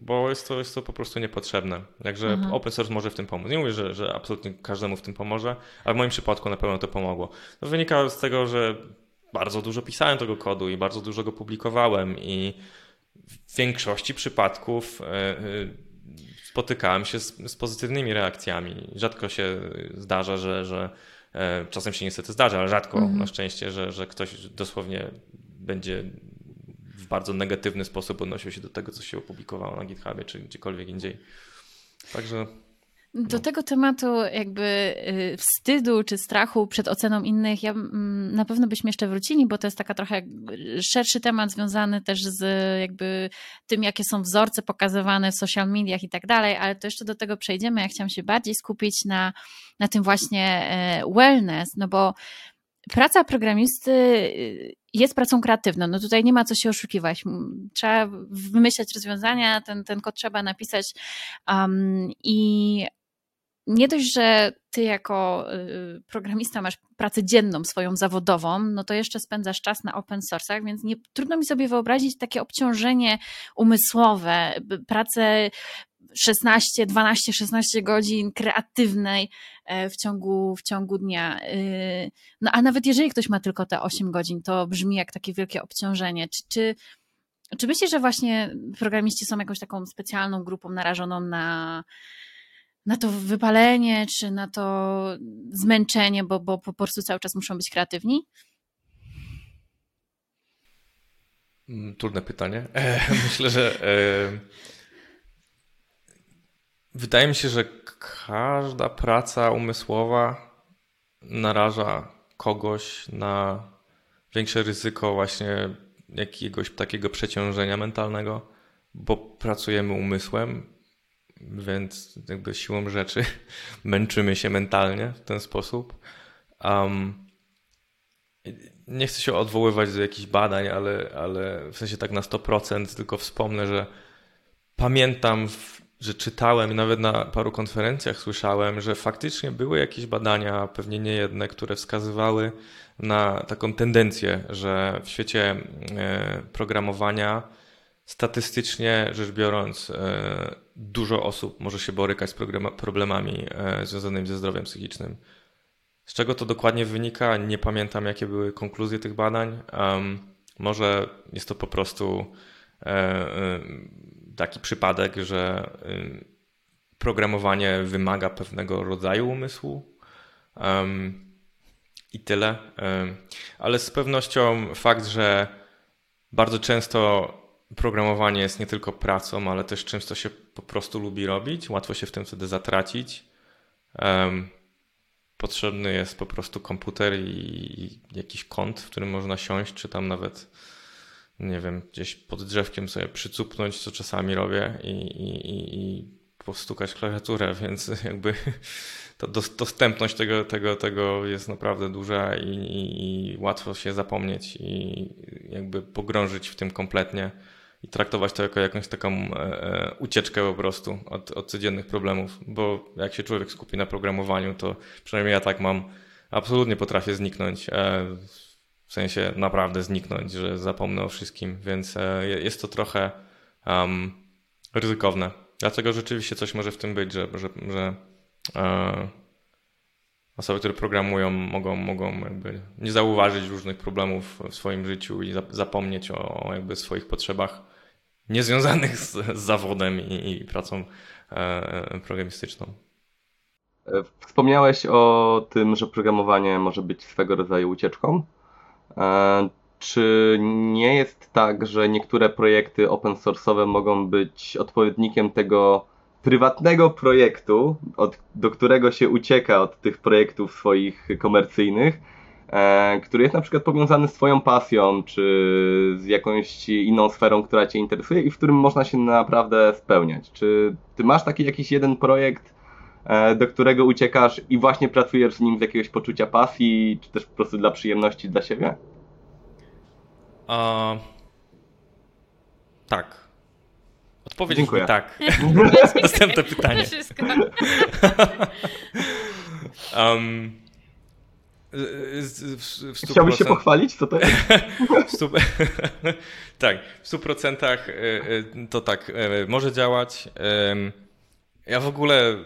bo jest to, jest to po prostu niepotrzebne. Także mhm. open source może w tym pomóc. Nie mówię, że, że absolutnie każdemu w tym pomoże, ale w moim przypadku na pewno to pomogło. To wynika z tego, że bardzo dużo pisałem tego kodu i bardzo dużo go publikowałem i w większości przypadków e, e, spotykałem się z, z pozytywnymi reakcjami. Rzadko się zdarza, że, że e, czasem się niestety zdarza, ale rzadko mm. na szczęście, że, że ktoś dosłownie będzie w bardzo negatywny sposób odnosił się do tego, co się opublikowało na GitHubie czy gdziekolwiek indziej. Także do no. tego tematu jakby y, wstydu czy strachu przed oceną innych, ja mm, na pewno byśmy jeszcze wrócili, bo to jest taka trochę szerszy temat związany też z jakby tym, jakie są wzorce pokazywane w social mediach i tak dalej, ale to jeszcze do tego przejdziemy. Ja chciałam się bardziej skupić na, na tym właśnie e, wellness, no bo praca programisty y, jest pracą kreatywną. No tutaj nie ma co się oszukiwać. Trzeba wymyślać rozwiązania, ten, ten kod trzeba napisać um, i nie dość, że ty jako y, programista masz pracę dzienną swoją zawodową, no to jeszcze spędzasz czas na open source'ach, więc nie, trudno mi sobie wyobrazić takie obciążenie umysłowe, pracę 16, 12, 16 godzin kreatywnej e, w ciągu, w ciągu dnia. Y, no a nawet jeżeli ktoś ma tylko te 8 godzin, to brzmi jak takie wielkie obciążenie. Czy, czy, czy myślisz, że właśnie programiści są jakąś taką specjalną grupą narażoną na, na to wypalenie, czy na to zmęczenie, bo, bo po prostu cały czas muszą być kreatywni? Mm, trudne pytanie. [laughs] E, myślę, że e, wydaje mi się, że każda praca umysłowa naraża kogoś na większe ryzyko właśnie jakiegoś takiego przeciążenia mentalnego, bo pracujemy umysłem, więc jakby siłą rzeczy [laughs] męczymy się mentalnie w ten sposób. Um, nie chcę się odwoływać do jakichś badań, ale, ale w sensie tak na 100%, tylko wspomnę, że pamiętam, że czytałem, nawet na paru konferencjach słyszałem, że faktycznie były jakieś badania, pewnie nie jedne, które wskazywały na taką tendencję, że w świecie e, programowania statystycznie rzecz biorąc, e, dużo osób może się borykać z problemami e, związanymi ze zdrowiem psychicznym. Z czego to dokładnie wynika? Nie pamiętam, jakie były konkluzje tych badań. może jest to po prostu taki przypadek, że programowanie wymaga pewnego rodzaju umysłu. I tyle. Ale z pewnością fakt, że bardzo często programowanie jest nie tylko pracą, ale też czymś, co się po prostu lubi robić. Łatwo się w tym wtedy zatracić. Um, potrzebny jest po prostu komputer i jakiś kąt, w którym można siąść, czy tam nawet, nie wiem, gdzieś pod drzewkiem sobie przycupnąć, co czasami robię i, i, i postukać klawiaturę, [laughs] więc jakby ta dostępność tego, tego, tego jest naprawdę duża i, i, i łatwo się zapomnieć i jakby pogrążyć w tym kompletnie i traktować to jako jakąś taką e, e, ucieczkę po prostu od, od codziennych problemów, bo jak się człowiek skupi na programowaniu, to przynajmniej ja tak mam, absolutnie potrafię zniknąć. E, w sensie naprawdę zniknąć, że zapomnę o wszystkim, więc jest to trochę um, ryzykowne. dlatego rzeczywiście coś może w tym być, że, że, że e, osoby, które programują, mogą, mogą jakby nie zauważyć różnych problemów w swoim życiu i zapomnieć o jakby swoich potrzebach niezwiązanych z, z zawodem i, i pracą e, programistyczną. E, wspomniałeś o tym, że programowanie może być swego rodzaju ucieczką. E, czy nie jest tak, że niektóre projekty open source'owe mogą być odpowiednikiem tego prywatnego projektu, od, do którego się ucieka od tych projektów swoich komercyjnych, e, który jest na przykład powiązany z Twoją pasją, czy z jakąś inną sferą, która Cię interesuje i w którym można się naprawdę spełniać? Czy Ty masz taki jakiś jeden projekt, do którego uciekasz i właśnie pracujesz z nim z jakiegoś poczucia pasji, czy też po prostu dla przyjemności dla siebie? Uh, tak. Odpowiedź Dziękuję. tak. [laughs] [laughs] Następne pytanie. [laughs] um, w, w, w Chciałbyś się pochwalić, co to jest? w tak, w 100% e, e, to tak e, może działać. Ja w ogóle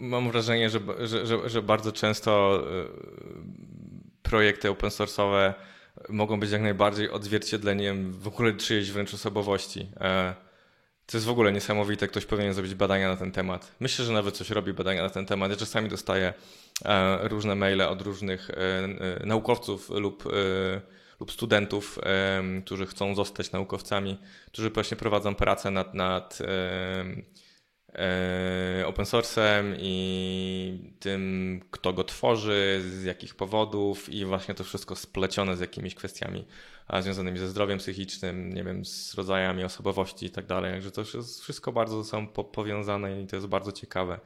mam wrażenie, że, że, że, że bardzo często projekty open source'owe mogą być jak najbardziej odzwierciedleniem w ogóle czyjejś wręcz osobowości. To jest w ogóle niesamowite, ktoś powinien zrobić badania na ten temat. Myślę, że nawet coś robi badania na ten temat. Ja czasami dostaję e, różne maile od różnych e, e, naukowców lub, lub studentów, którzy chcą zostać naukowcami, którzy właśnie prowadzą pracę nad, nad open source'em i tym, kto go tworzy, z jakich powodów i właśnie to wszystko splecione z jakimiś kwestiami związanymi ze zdrowiem psychicznym, nie wiem, z rodzajami osobowości i tak dalej. Także to jest wszystko bardzo są powiązane i to jest bardzo ciekawe.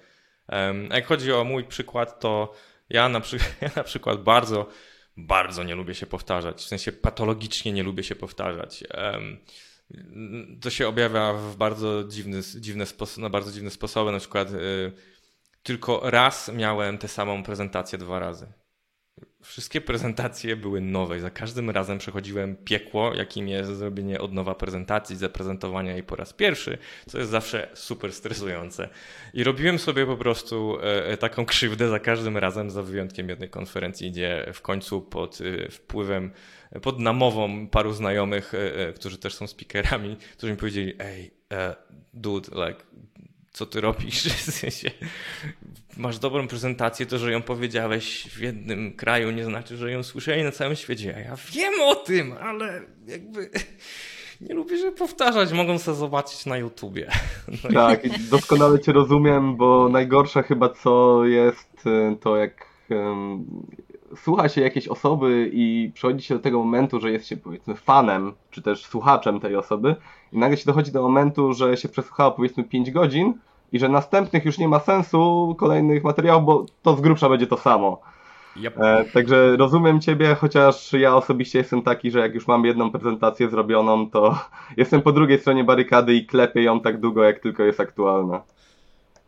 A jak chodzi o mój przykład, to ja na, przy, [laughs] ja na przykład bardzo, bardzo nie lubię się powtarzać. W sensie patologicznie nie lubię się powtarzać. To się objawia w bardzo dziwny, dziwne na bardzo dziwne sposoby. Na przykład y, tylko raz miałem tę samą prezentację dwa razy. Wszystkie prezentacje były nowe i za każdym razem przechodziłem piekło, jakim jest zrobienie od nowa prezentacji, zaprezentowania jej po raz pierwszy, co jest zawsze super stresujące. I robiłem sobie po prostu e, e, taką krzywdę za każdym razem, za wyjątkiem jednej konferencji, gdzie w końcu pod e, wpływem, pod namową paru znajomych, którzy też są speakerami, którzy mi powiedzieli, ej, dude, like, co ty robisz. [laughs] W sensie, masz dobrą prezentację, to, że ją powiedziałeś w jednym kraju, nie znaczy, że ją słyszeli na całym świecie. A ja wiem o tym, ale jakby [laughs] nie lubię się powtarzać, mogą sobie zobaczyć na YouTubie. [laughs] No tak, i... doskonale cię rozumiem, bo najgorsze chyba co jest to jak słucha się jakiejś osoby i przychodzi się do tego momentu, że jest się powiedzmy fanem, czy też słuchaczem tej osoby i nagle się dochodzi do momentu, że się przesłuchało powiedzmy 5 godzin i że następnych już nie ma sensu kolejnych materiałów, bo to z grubsza będzie to samo. Yep. E, także rozumiem Ciebie, chociaż ja osobiście jestem taki, że jak już mam jedną prezentację zrobioną, to [laughs] jestem po drugiej stronie barykady i klepię ją tak długo, jak tylko jest aktualna.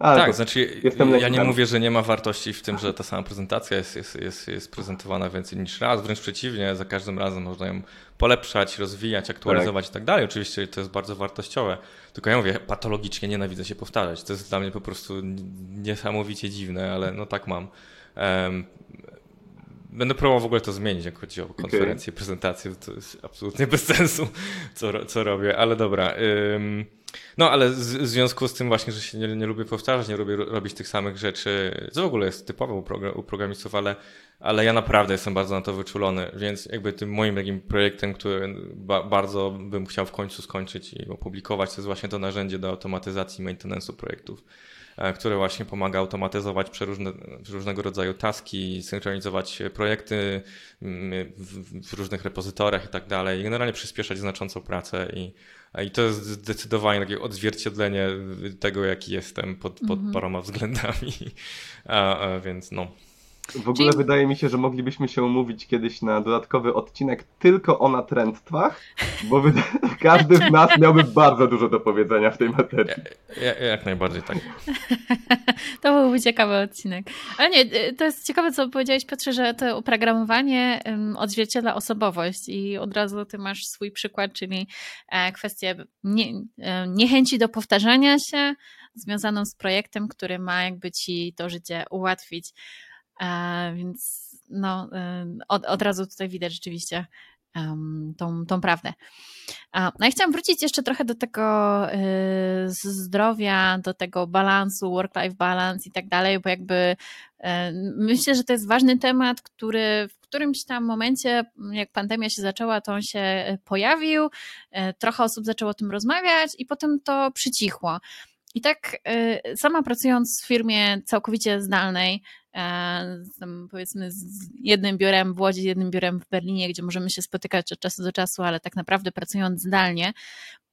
Ale tak, znaczy ja nie mówię, że nie ma wartości w tym, że ta sama prezentacja jest, jest, jest, jest prezentowana więcej niż raz, wręcz przeciwnie, za każdym razem można ją polepszać, rozwijać, aktualizować tak. i tak dalej. Oczywiście to jest bardzo wartościowe. Tylko ja mówię, patologicznie nienawidzę się powtarzać. To jest dla mnie po prostu niesamowicie dziwne, ale no tak mam. Um, Będę próbował w ogóle to zmienić, jak chodzi o konferencje, okay. prezentacje. To jest absolutnie bez sensu, co, co robię, ale dobra. Um, no, ale w związku z tym właśnie, że się nie, nie lubię powtarzać, nie lubię robić tych samych rzeczy, co w ogóle jest typowe u, u programistów, ale, ale ja naprawdę jestem bardzo na to wyczulony, więc jakby tym moim takim projektem, który ba bardzo bym chciał w końcu skończyć i opublikować, to jest właśnie to narzędzie do automatyzacji maintenance'u projektów e, które właśnie pomaga automatyzować przeróżne, różnego rodzaju taski, synchronizować projekty mm, w, w różnych repozytoriach i tak dalej, i generalnie przyspieszać znacząco pracę i i to jest zdecydowanie takie odzwierciedlenie tego, jaki jestem pod, pod -hmm. paroma względami. [laughs] A, a, więc no. W ogóle Czyli... wydaje mi się, że moglibyśmy się umówić kiedyś na dodatkowy odcinek tylko o natręctwach, bo [laughs] każdy z nas miałby bardzo dużo do powiedzenia w tej materii. Ja, ja, jak najbardziej tak. [laughs] To byłby ciekawy odcinek. Ale nie, to jest ciekawe, co powiedziałeś Piotrze, że to oprogramowanie odzwierciedla osobowość i od razu ty masz swój przykład, czyli e, kwestię nie, e, niechęci do powtarzania się, związaną z projektem, który ma jakby ci to życie ułatwić. Więc no, od, od razu tutaj widać rzeczywiście tą, tą prawdę. No i chciałam wrócić jeszcze trochę do tego y, zdrowia, do tego balansu, work-life balance i tak dalej, bo jakby myślę, że to jest ważny temat, który w którymś tam momencie, jak pandemia się zaczęła, to on się pojawił, trochę osób zaczęło o tym rozmawiać i potem to przycichło. I tak sama pracując w firmie całkowicie zdalnej, powiedzmy z jednym biurem w Łodzi, jednym biurem w Berlinie, gdzie możemy się spotykać od czasu do czasu, ale tak naprawdę pracując zdalnie.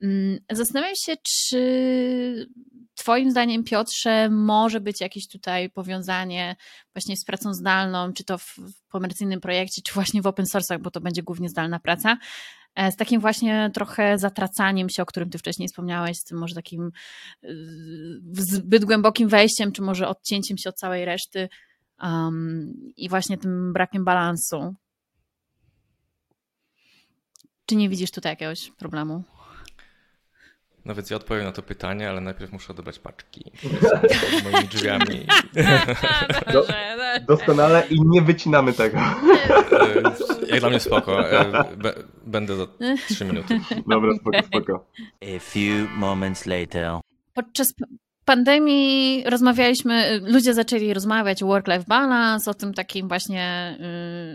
Mm, zastanawiam się, czy Twoim zdaniem, Piotrze, może być jakieś tutaj powiązanie właśnie z pracą zdalną, czy to w komercyjnym projekcie, czy właśnie w open source'ach, bo to będzie głównie zdalna praca, e, z takim właśnie trochę zatracaniem się, o którym ty wcześniej wspomniałeś, z tym może takim y, zbyt głębokim wejściem, czy może odcięciem się od całej reszty um, i właśnie tym brakiem balansu. Czy nie widzisz tutaj jakiegoś problemu? No więc ja odpowiem na to pytanie, ale najpierw muszę odebrać paczki z [laughs] moimi drzwiami. [laughs] Do, doskonale i nie wycinamy tego. Jak dla mnie spoko. Będę za 3 minuty. Dobra, spoko, spoko. A few moments later. Podczas pandemii rozmawialiśmy, ludzie zaczęli rozmawiać o work-life balance, o tym takim właśnie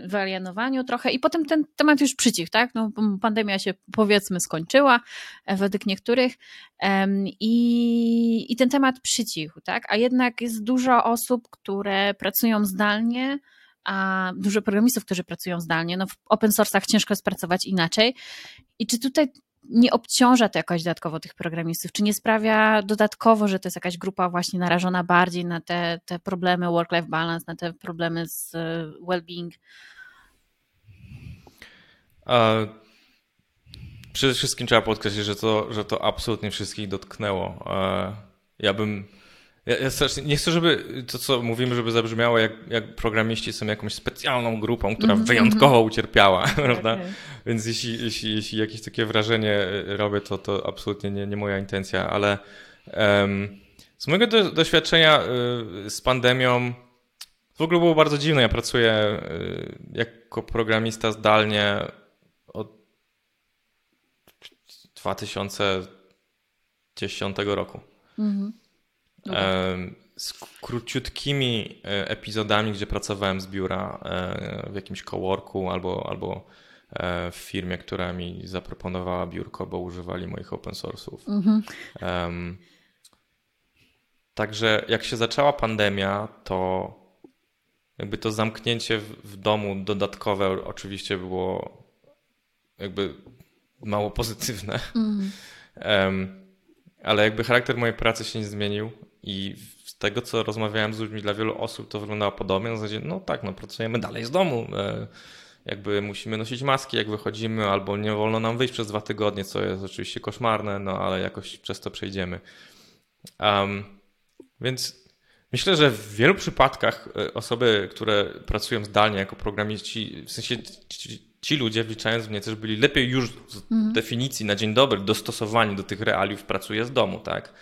y, wyalienowaniu trochę i potem ten temat już przycichł, tak? No, pandemia się powiedzmy skończyła e, według niektórych i, i ten temat przycichł, tak? A jednak jest dużo osób, które pracują zdalnie, a dużo programistów, którzy pracują zdalnie. No w open source'ach ciężko jest pracować inaczej. I czy tutaj nie obciąża to jakoś dodatkowo tych programistów? Czy nie sprawia dodatkowo, że to jest jakaś grupa właśnie narażona bardziej na te, te problemy work-life balance, na te problemy z e, well-being? Przede wszystkim trzeba podkreślić, że to, że to absolutnie wszystkich dotknęło. Ja bym ja, ja strasznie, nie chcę, żeby to, co mówimy, żeby zabrzmiało, jak, jak programiści są jakąś specjalną grupą, która mm -hmm. wyjątkowo ucierpiała, prawda? Okay. Więc jeśli, jeśli, jeśli jakieś takie wrażenie robię, to, to absolutnie nie, nie moja intencja, ale um, z mojego do, doświadczenia y, z pandemią w ogóle było bardzo dziwne. Ja pracuję y, jako programista zdalnie od 2010 roku. -hmm z króciutkimi e, epizodami, gdzie pracowałem z biura e, w jakimś coworku albo, albo e, w firmie, która mi zaproponowała biurko, bo używali moich open source'ów. Mhm. Um, także jak się zaczęła pandemia, to jakby to zamknięcie w, w domu dodatkowe oczywiście było jakby mało pozytywne. Mhm. Um, ale jakby charakter mojej pracy się nie zmienił. I z tego, co rozmawiałem z ludźmi, dla wielu osób to wyglądało podobnie. Na zasadzie, no tak, no pracujemy dalej z domu. E, jakby musimy nosić maski, jak wychodzimy, albo nie wolno nam wyjść przez dwa tygodnie, co jest oczywiście koszmarne, no ale jakoś przez to przejdziemy. Um, więc myślę, że w wielu przypadkach e, osoby, które pracują zdalnie jako programiści, w sensie ci, ci ludzie, wliczając mnie, też byli lepiej już z mhm. definicji na dzień dobry dostosowani do tych realiów, pracuje z domu, tak?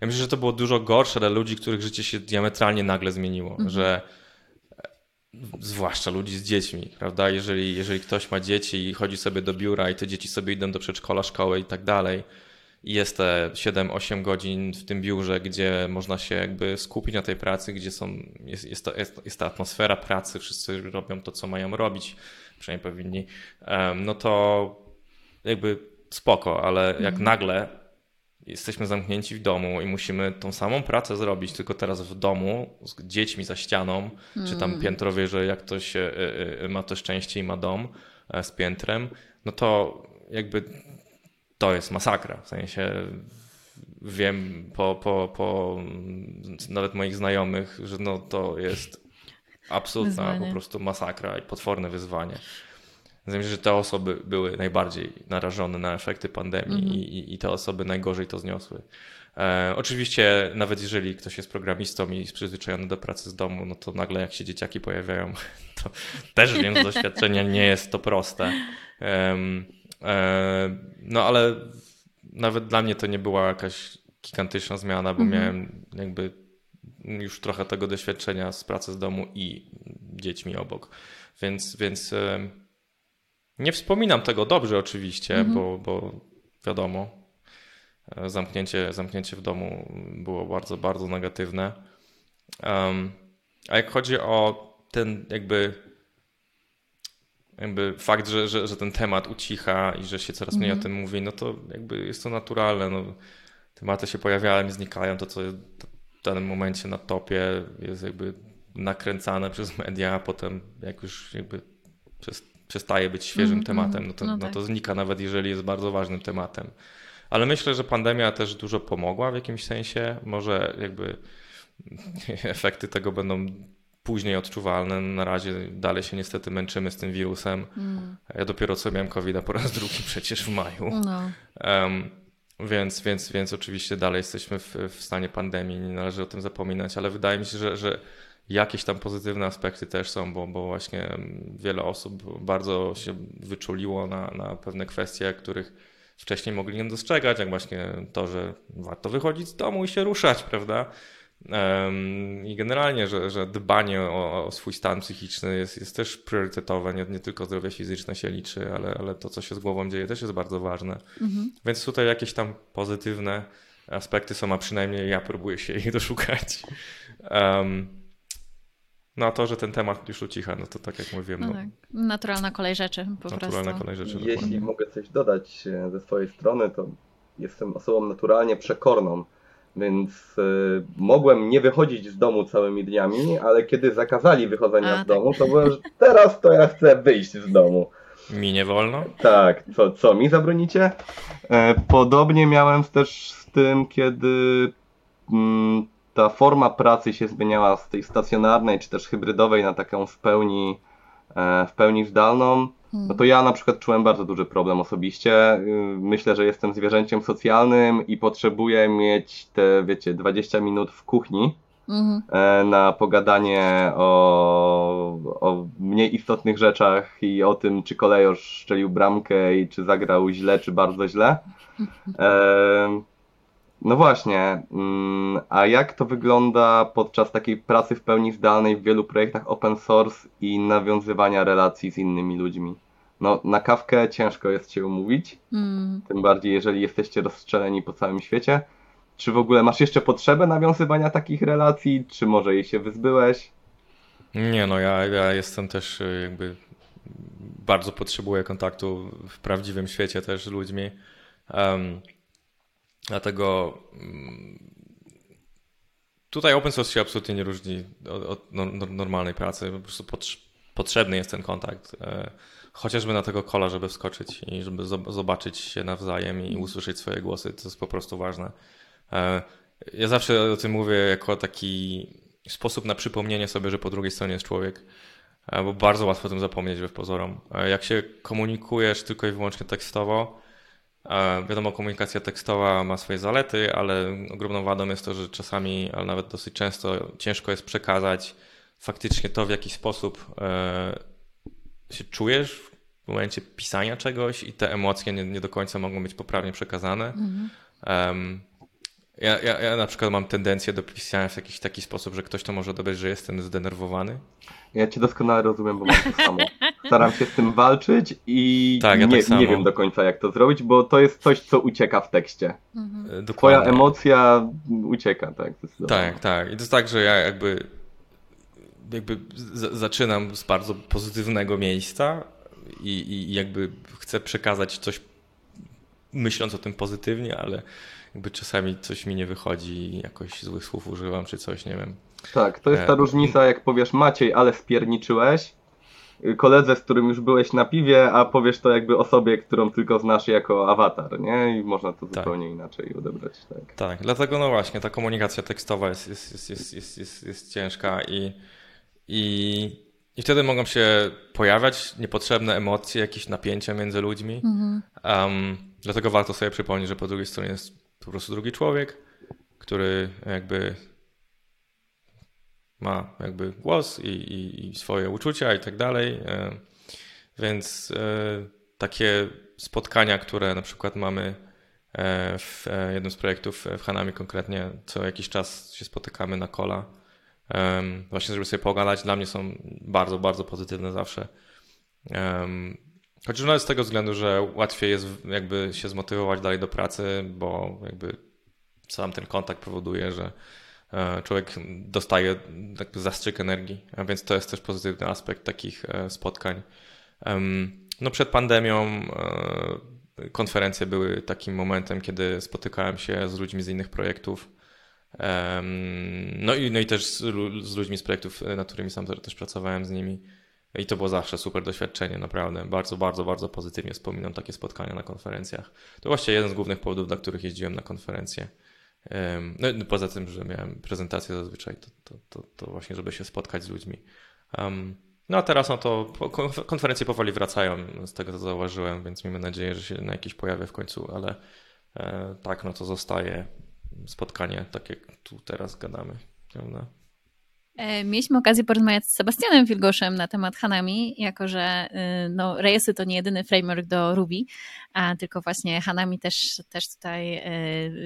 Ja myślę, że to było dużo gorsze dla ludzi, których życie się diametralnie nagle zmieniło, mhm. że e, zwłaszcza ludzi z dziećmi, prawda? Jeżeli, jeżeli ktoś ma dzieci i chodzi sobie do biura i te dzieci sobie idą do przedszkola, szkoły i tak dalej i jest te 7-8 godzin w tym biurze, gdzie można się jakby skupić na tej pracy, gdzie są, jest, jest, to, jest, jest ta atmosfera pracy, wszyscy robią to, co mają robić, przynajmniej powinni, no to jakby spoko, ale jak mhm. nagle jesteśmy zamknięci w domu i musimy tą samą pracę zrobić, tylko teraz w domu z dziećmi za ścianą, mm. czy tam mm. piętro że jak ktoś y, y, ma to szczęście i ma dom e, z piętrem, no to jakby to jest masakra. W sensie wiem po, po, po nawet moich znajomych, że no to jest absolutna wyzwanie. po prostu masakra i potworne wyzwanie. Się, że te osoby były najbardziej narażone na efekty pandemii mm -hmm. i, i te osoby najgorzej to zniosły. E, oczywiście, nawet jeżeli ktoś jest programistą i jest przyzwyczajony do pracy z domu, no to nagle jak się dzieciaki pojawiają, [laughs] to też wiem z doświadczenia, nie jest to proste. E, e, no ale nawet dla mnie to nie była jakaś gigantyczna zmiana, bo mhm. miałem jakby już trochę tego doświadczenia z pracy z domu i dziećmi obok. Więc, więc nie wspominam tego dobrze oczywiście, mhm. bo, bo wiadomo, e, zamknięcie, zamknięcie w domu było bardzo, bardzo negatywne. Um, a jak chodzi o ten jakby, jakby fakt, że, że, że ten temat ucicha i że się coraz mniej mm o tym mówi, no to jakby jest to naturalne. No, tematy się pojawiają i znikają. To, co w danym momencie na topie jest jakby nakręcane [laughs] przez media, a potem jak już jakby przestaje być świeżym mm tematem, no to, no, tak. no to znika nawet jeżeli jest bardzo ważnym tematem. Ale myślę, że pandemia też dużo pomogła w jakimś sensie. Może jakby [laughs] efekty tego będą później odczuwalne. Na razie dalej się niestety męczymy z tym wirusem. Mm. Ja dopiero co miałem covid po raz drugi przecież w maju. No. Um, więc, więc, więc oczywiście dalej jesteśmy w, w, stanie pandemii, nie należy o tym zapominać, ale wydaje mi się, że, że jakieś tam pozytywne aspekty też są, bo, bo właśnie wiele osób bardzo się wyczuliło na, na pewne kwestie, których wcześniej mogli nie dostrzegać, jak właśnie to, że warto wychodzić z domu i się ruszać, prawda? I generalnie, że, że dbanie o, o, swój stan psychiczny jest, jest też priorytetowe. Nie, nie, tylko zdrowie fizyczne się liczy, ale, ale to, co się z głową dzieje, też jest bardzo ważne. Mhm. Więc tutaj jakieś tam pozytywne aspekty są, a przynajmniej ja próbuję się ich [laughs] doszukać. Um, no a to, że ten temat już ucicha, no to tak jak mówiłem. No, no tak. Naturalna kolej rzeczy po Naturalna prostu. kolej rzeczy. Jeśli dokładnie. mogę coś dodać e, ze swojej strony, to jestem osobą naturalnie przekorną więc y, mogłem nie wychodzić z domu całymi dniami, ale kiedy zakazali wychodzenia A, z tak. domu, to byłem, że teraz to ja chcę wyjść z domu. Mi nie wolno? Tak, co, co mi zabronicie? E, podobnie miałem też z tym, kiedy mm, ta forma pracy się zmieniała z tej stacjonarnej czy też hybrydowej na taką w pełni, e, w pełni zdalną. No to ja na przykład czułem bardzo duży problem osobiście. Y, myślę, że jestem zwierzęciem socjalnym i potrzebuję mieć te, wiecie, 20 minut w kuchni mhm. E, na pogadanie o, o mniej istotnych rzeczach i o tym, czy kolejorz szczelił bramkę i czy zagrał źle, czy bardzo źle. [laughs] E, no właśnie, mm, a jak to wygląda podczas takiej pracy w pełni zdalnej w wielu projektach open source i nawiązywania relacji z innymi ludźmi? No, na kawkę ciężko jest się umówić, mm. tym bardziej jeżeli jesteście rozstrzeleni po całym świecie. Czy w ogóle masz jeszcze potrzebę nawiązywania takich relacji, czy może jej się wyzbyłeś? Nie, no ja, ja jestem też y, jakby bardzo potrzebuję kontaktu w prawdziwym świecie też z ludźmi. Um, Dlatego mm, tutaj open source się absolutnie nie różni od, normalnej pracy. Po prostu potrzebny jest ten kontakt. E, chociażby na tego kola, żeby wskoczyć i żeby zobaczyć się nawzajem i usłyszeć swoje głosy. To jest po prostu ważne. E, ja zawsze o tym mówię jako taki sposób na przypomnienie sobie, że po drugiej stronie jest człowiek, e, bo bardzo łatwo o tym zapomnieć we pozorom. Jak się komunikujesz tylko i wyłącznie tekstowo, Wiadomo, komunikacja tekstowa ma swoje zalety, ale ogromną wadą jest to, że czasami, ale nawet dosyć często ciężko jest przekazać faktycznie to, w jaki sposób e, się czujesz w momencie pisania czegoś i te emocje nie, nie do końca mogą być poprawnie przekazane. Mhm. Um, ja, ja, ja na przykład mam tendencję do pisania w jakiś taki sposób, że ktoś to może odebrać, że jestem zdenerwowany. Ja cię doskonale rozumiem, bo mam to samo. Staram się z tym walczyć i tak, ja nie, tak nie wiem do końca jak to zrobić, bo to jest coś, co ucieka w tekście. Mhm. E, Twoja emocja ucieka, tak? Tak, tak. I to jest tak, że ja jakby, jakby zaczynam z bardzo pozytywnego miejsca i, i jakby chcę przekazać coś myśląc o tym pozytywnie, ale jakby czasami coś mi nie wychodzi i jakoś złych słów używam czy coś, nie wiem. Tak, to jest ta e, różnica, jak powiesz Maciej, ale spierniczyłeś, koledze, z którym już byłeś na piwie, a powiesz to jakby osobie, którą tylko znasz jako awatar, nie? I można to tak. zupełnie inaczej odebrać. Tak. tak, dlatego no właśnie ta komunikacja tekstowa jest, jest, jest, jest, jest, jest, jest ciężka i, i, i wtedy mogą się pojawiać niepotrzebne emocje, jakieś napięcia między ludźmi. Mhm. Um, dlatego warto sobie przypomnieć, że po drugiej stronie jest po prostu drugi człowiek, który jakby ma jakby głos i, i, i swoje uczucia i tak dalej. E, więc e, takie spotkania, które na przykład mamy w jednym z projektów w Hanami konkretnie. Co jakiś czas się spotykamy na kola. Właśnie, żeby sobie pogadać. Dla mnie są bardzo, bardzo pozytywne zawsze. Chociaż nawet z tego względu, że łatwiej jest jakby się zmotywować dalej do pracy, bo jakby sam ten kontakt powoduje, że e, człowiek dostaje jakby zastrzyk energii, a więc to jest też pozytywny aspekt takich e, spotkań. No przed pandemią e, konferencje były takim momentem, kiedy spotykałem się z ludźmi z innych projektów. No i, no i też z, z ludźmi z projektów, nad którymi sam też pracowałem z nimi. I to było zawsze super doświadczenie, naprawdę. Bardzo, bardzo, bardzo pozytywnie wspominam takie spotkania na konferencjach. To właściwie jeden z głównych powodów, dla których jeździłem na konferencje. No poza tym, że miałem prezentację zazwyczaj, to, to, to, to właśnie, żeby się spotkać z ludźmi. Um, no a teraz no to konferencje powoli wracają, z tego co zauważyłem, więc miejmy nadzieję, że się na jakieś pojawię w końcu, ale e, tak, no to zostaje spotkanie, tak jak tu teraz gadamy. Prawda? E, mieliśmy okazję porozmawiać z Sebastianem Wilgoszem na temat Hanami, jako że y, no, Reyesy to nie jedyny framework do Ruby, a tylko właśnie Hanami też, też tutaj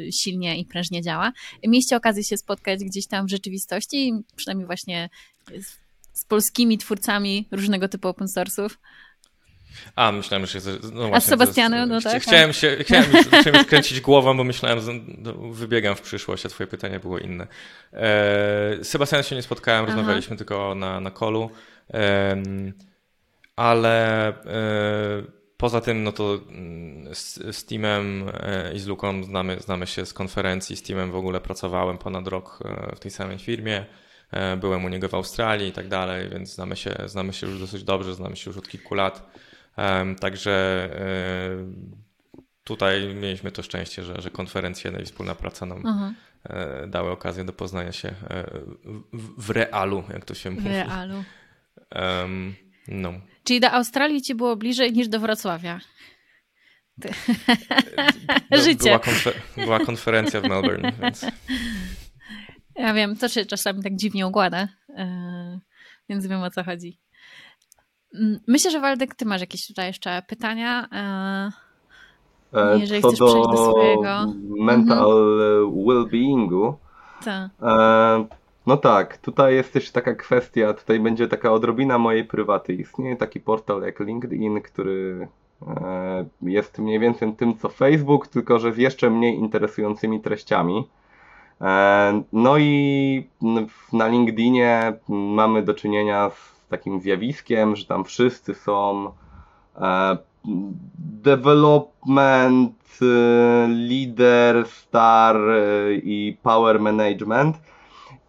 y, silnie i prężnie działa. Mieliście okazję się spotkać gdzieś tam w rzeczywistości, przynajmniej właśnie z, z polskimi twórcami różnego typu open source'ów? A, myślałem, że się. No A z Sebastianem, no tak. Chciałem, tak. się, chciałem, [laughs] chciałem już kręcić głową, bo myślałem, że no, wybiegam w przyszłość, a Twoje pytania było inne. E, z Sebastianem się nie spotkałem, Aha. rozmawialiśmy tylko na, na kolu. E, ale e, poza tym, no to mm, z, z Teamem e, i z Luką znamy, znamy się z konferencji. Z Teamem w ogóle pracowałem ponad rok e, w tej samej firmie. E, byłem u niego w Australii i tak dalej, więc znamy się, znamy się już dosyć dobrze, znamy się już od kilku lat. Także e, tutaj mieliśmy to szczęście, że, że konferencje no i wspólna praca nam mhm. dały okazję do poznania się e, w, w realu, jak to się mówi. W realu. Um, no. Czyli do Australii ci było bliżej niż do Wrocławia. No, [laughs] Życie. Była, konfer była, konferencja w Melbourne, więc. Ja wiem, to się czasami tak dziwnie układa, więc wiem o co chodzi. Mm, myślę, że Waldek, ty masz jakieś tutaj jeszcze pytania. E, e, jeżeli Co chcesz do przejść do swojego. Mental mhm. well-beingu. Tak. E, no tak, tutaj jest też taka kwestia, tutaj będzie taka odrobina mojej prywaty. Istnieje taki portal jak LinkedIn, który jest mniej więcej tym co Facebook, tylko że z jeszcze mniej interesującymi treściami. No i na LinkedInie mamy do czynienia z takim zjawiskiem, że tam wszyscy są e, development, e, leader, star e, i power management.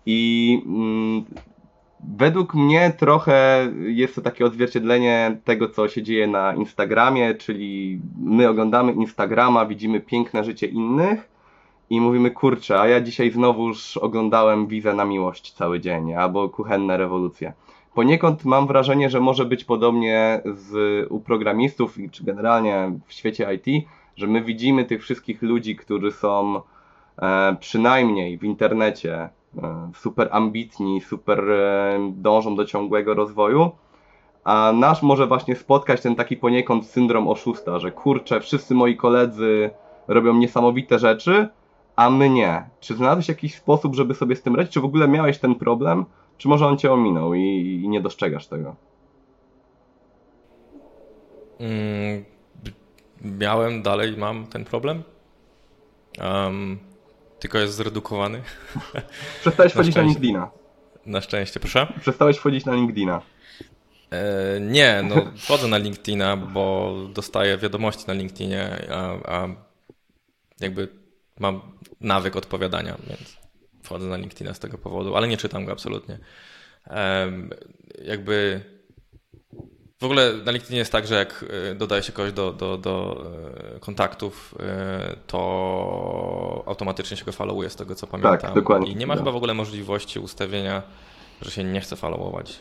I mm, według mnie trochę jest to takie odzwierciedlenie tego, co się dzieje na Instagramie, czyli my oglądamy Instagrama, widzimy piękne życie innych i mówimy, kurczę, a ja dzisiaj znowuż oglądałem Wizę na miłość cały dzień, albo Kuchenne rewolucje poniekąd mam wrażenie, że może być podobnie z, u programistów, czy generalnie w świecie IT, że my widzimy tych wszystkich ludzi, którzy są e, przynajmniej w internecie e, super ambitni, super e, dążą do ciągłego rozwoju, a nasz może właśnie spotkać ten taki poniekąd syndrom oszusta, że kurczę, wszyscy moi koledzy robią niesamowite rzeczy, a my nie. Czy znalazłeś jakiś sposób, żeby sobie z tym radzić? Czy w ogóle miałeś ten problem? Czy może on cię ominął i, i nie dostrzegasz tego? Mm, miałem, dalej mam ten problem. Um, tylko jest zredukowany. [laughs] Przestałeś wchodzić na LinkedIna. Na szczęście, proszę? Przestałeś wchodzić na LinkedIna. E, nie, no wchodzę na LinkedIna, bo dostaję wiadomości na LinkedInie, a, a jakby mam nawyk odpowiadania, więc wchodzę na LinkedIna z tego powodu, ale nie czytam go absolutnie. Jakby w ogóle na LinkedInie jest tak, że jak e, dodaje się kogoś do, do, do e, kontaktów, e, to automatycznie się go followuje z tego co pamiętam. Tak, dokładnie. I nie ma chyba w ogóle możliwości ustawienia, że się nie chce followować.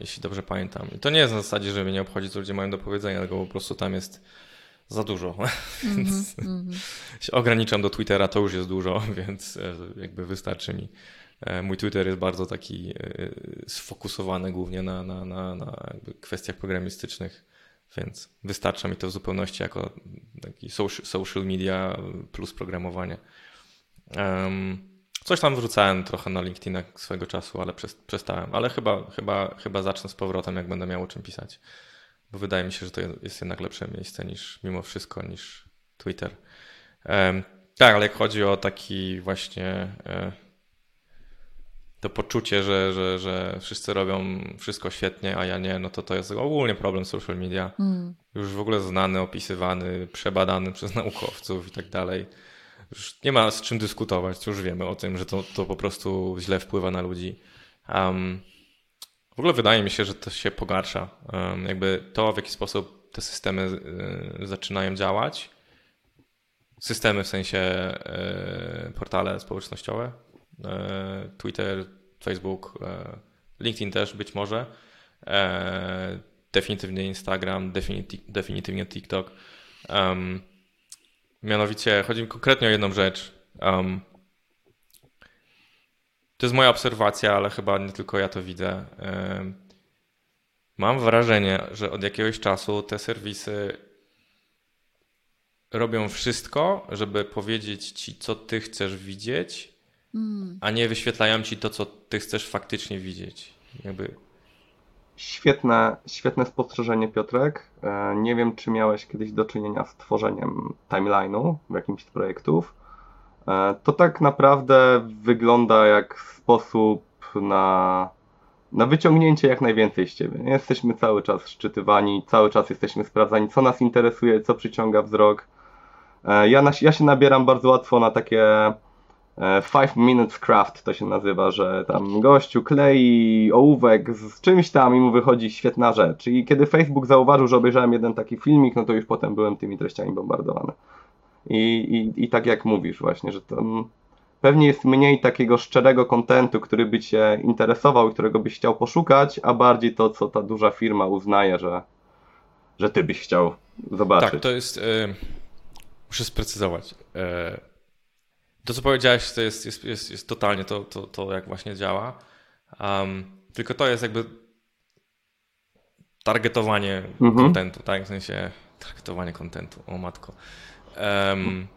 Jeśli dobrze pamiętam. I to nie jest na zasadzie, że mnie nie obchodzi, co ludzie mają do powiedzenia, tylko po prostu tam jest za dużo. [laughs] Mm -hmm. się ograniczam do Twittera, to już jest dużo, [laughs] więc e, jakby wystarczy mi. E, mój Twitter jest bardzo taki e, sfokusowany głównie na, na, na, na kwestiach programistycznych. więc wystarcza mi to w zupełności jako taki social media plus programowanie. Coś tam wrzucałem trochę na LinkedIna swego czasu, ale przestałem. Ale chyba, chyba, chyba zacznę z powrotem, jak będę miał o czym pisać. Bo wydaje mi się, że to jest jednak lepsze miejsce niż mimo wszystko niż Twitter. Um, tak, ale jak chodzi o taki właśnie e, to poczucie, że, że, że wszyscy robią wszystko świetnie, a ja nie, no to to jest ogólnie problem social media. Mm. Już w ogóle znany, opisywany, przebadany przez naukowców i tak dalej. Już nie ma z czym dyskutować, już wiemy o tym, że to, to po prostu źle wpływa na ludzi. Um, w ogóle wydaje mi się, że to się pogarsza. Jakby to, w jaki sposób te systemy y, zaczynają działać. Systemy w sensie y, portale społecznościowe, E, Twitter, Facebook, LinkedIn też być może, e, definitywnie Instagram, definitywnie TikTok. Mianowicie chodzi mi konkretnie o jedną rzecz. To jest moja obserwacja, ale chyba nie tylko ja to widzę. Mam wrażenie, że od jakiegoś czasu te serwisy robią wszystko, żeby powiedzieć ci, co ty chcesz widzieć, Hmm. a nie wyświetlają ci to, co ty chcesz faktycznie widzieć. Jakby... Świetne, świetne spostrzeżenie, Piotrek. E, nie wiem, czy miałeś kiedyś do czynienia z tworzeniem timeline'u w jakimś z projektów. E, to tak naprawdę wygląda jak sposób na, na wyciągnięcie jak najwięcej z ciebie. Jesteśmy cały czas szczytywani, cały czas jesteśmy sprawdzani, co nas interesuje, co przyciąga wzrok. E, ja, na, ja się nabieram bardzo łatwo na takie E, five Minutes Craft to się nazywa, że tam gościu klei ołówek z czymś tam i mu wychodzi świetna rzecz. I kiedy Facebook zauważył, że obejrzałem jeden taki filmik, no to już potem byłem tymi treściami bombardowany. I, i, i tak jak mówisz właśnie, że to pewnie jest mniej takiego szczerego kontentu, który by cię interesował i którego byś chciał poszukać, a bardziej to, co ta duża firma uznaje, że, że ty byś chciał zobaczyć. Tak, to jest... Yy, muszę sprecyzować. Yy to, co powiedziałeś, to jest, jest, jest, jest totalnie to, to, to, jak właśnie działa. Um, tylko to jest jakby targetowanie mhm. kontentu, tak? W sensie targetowanie kontentu, o matko. Um,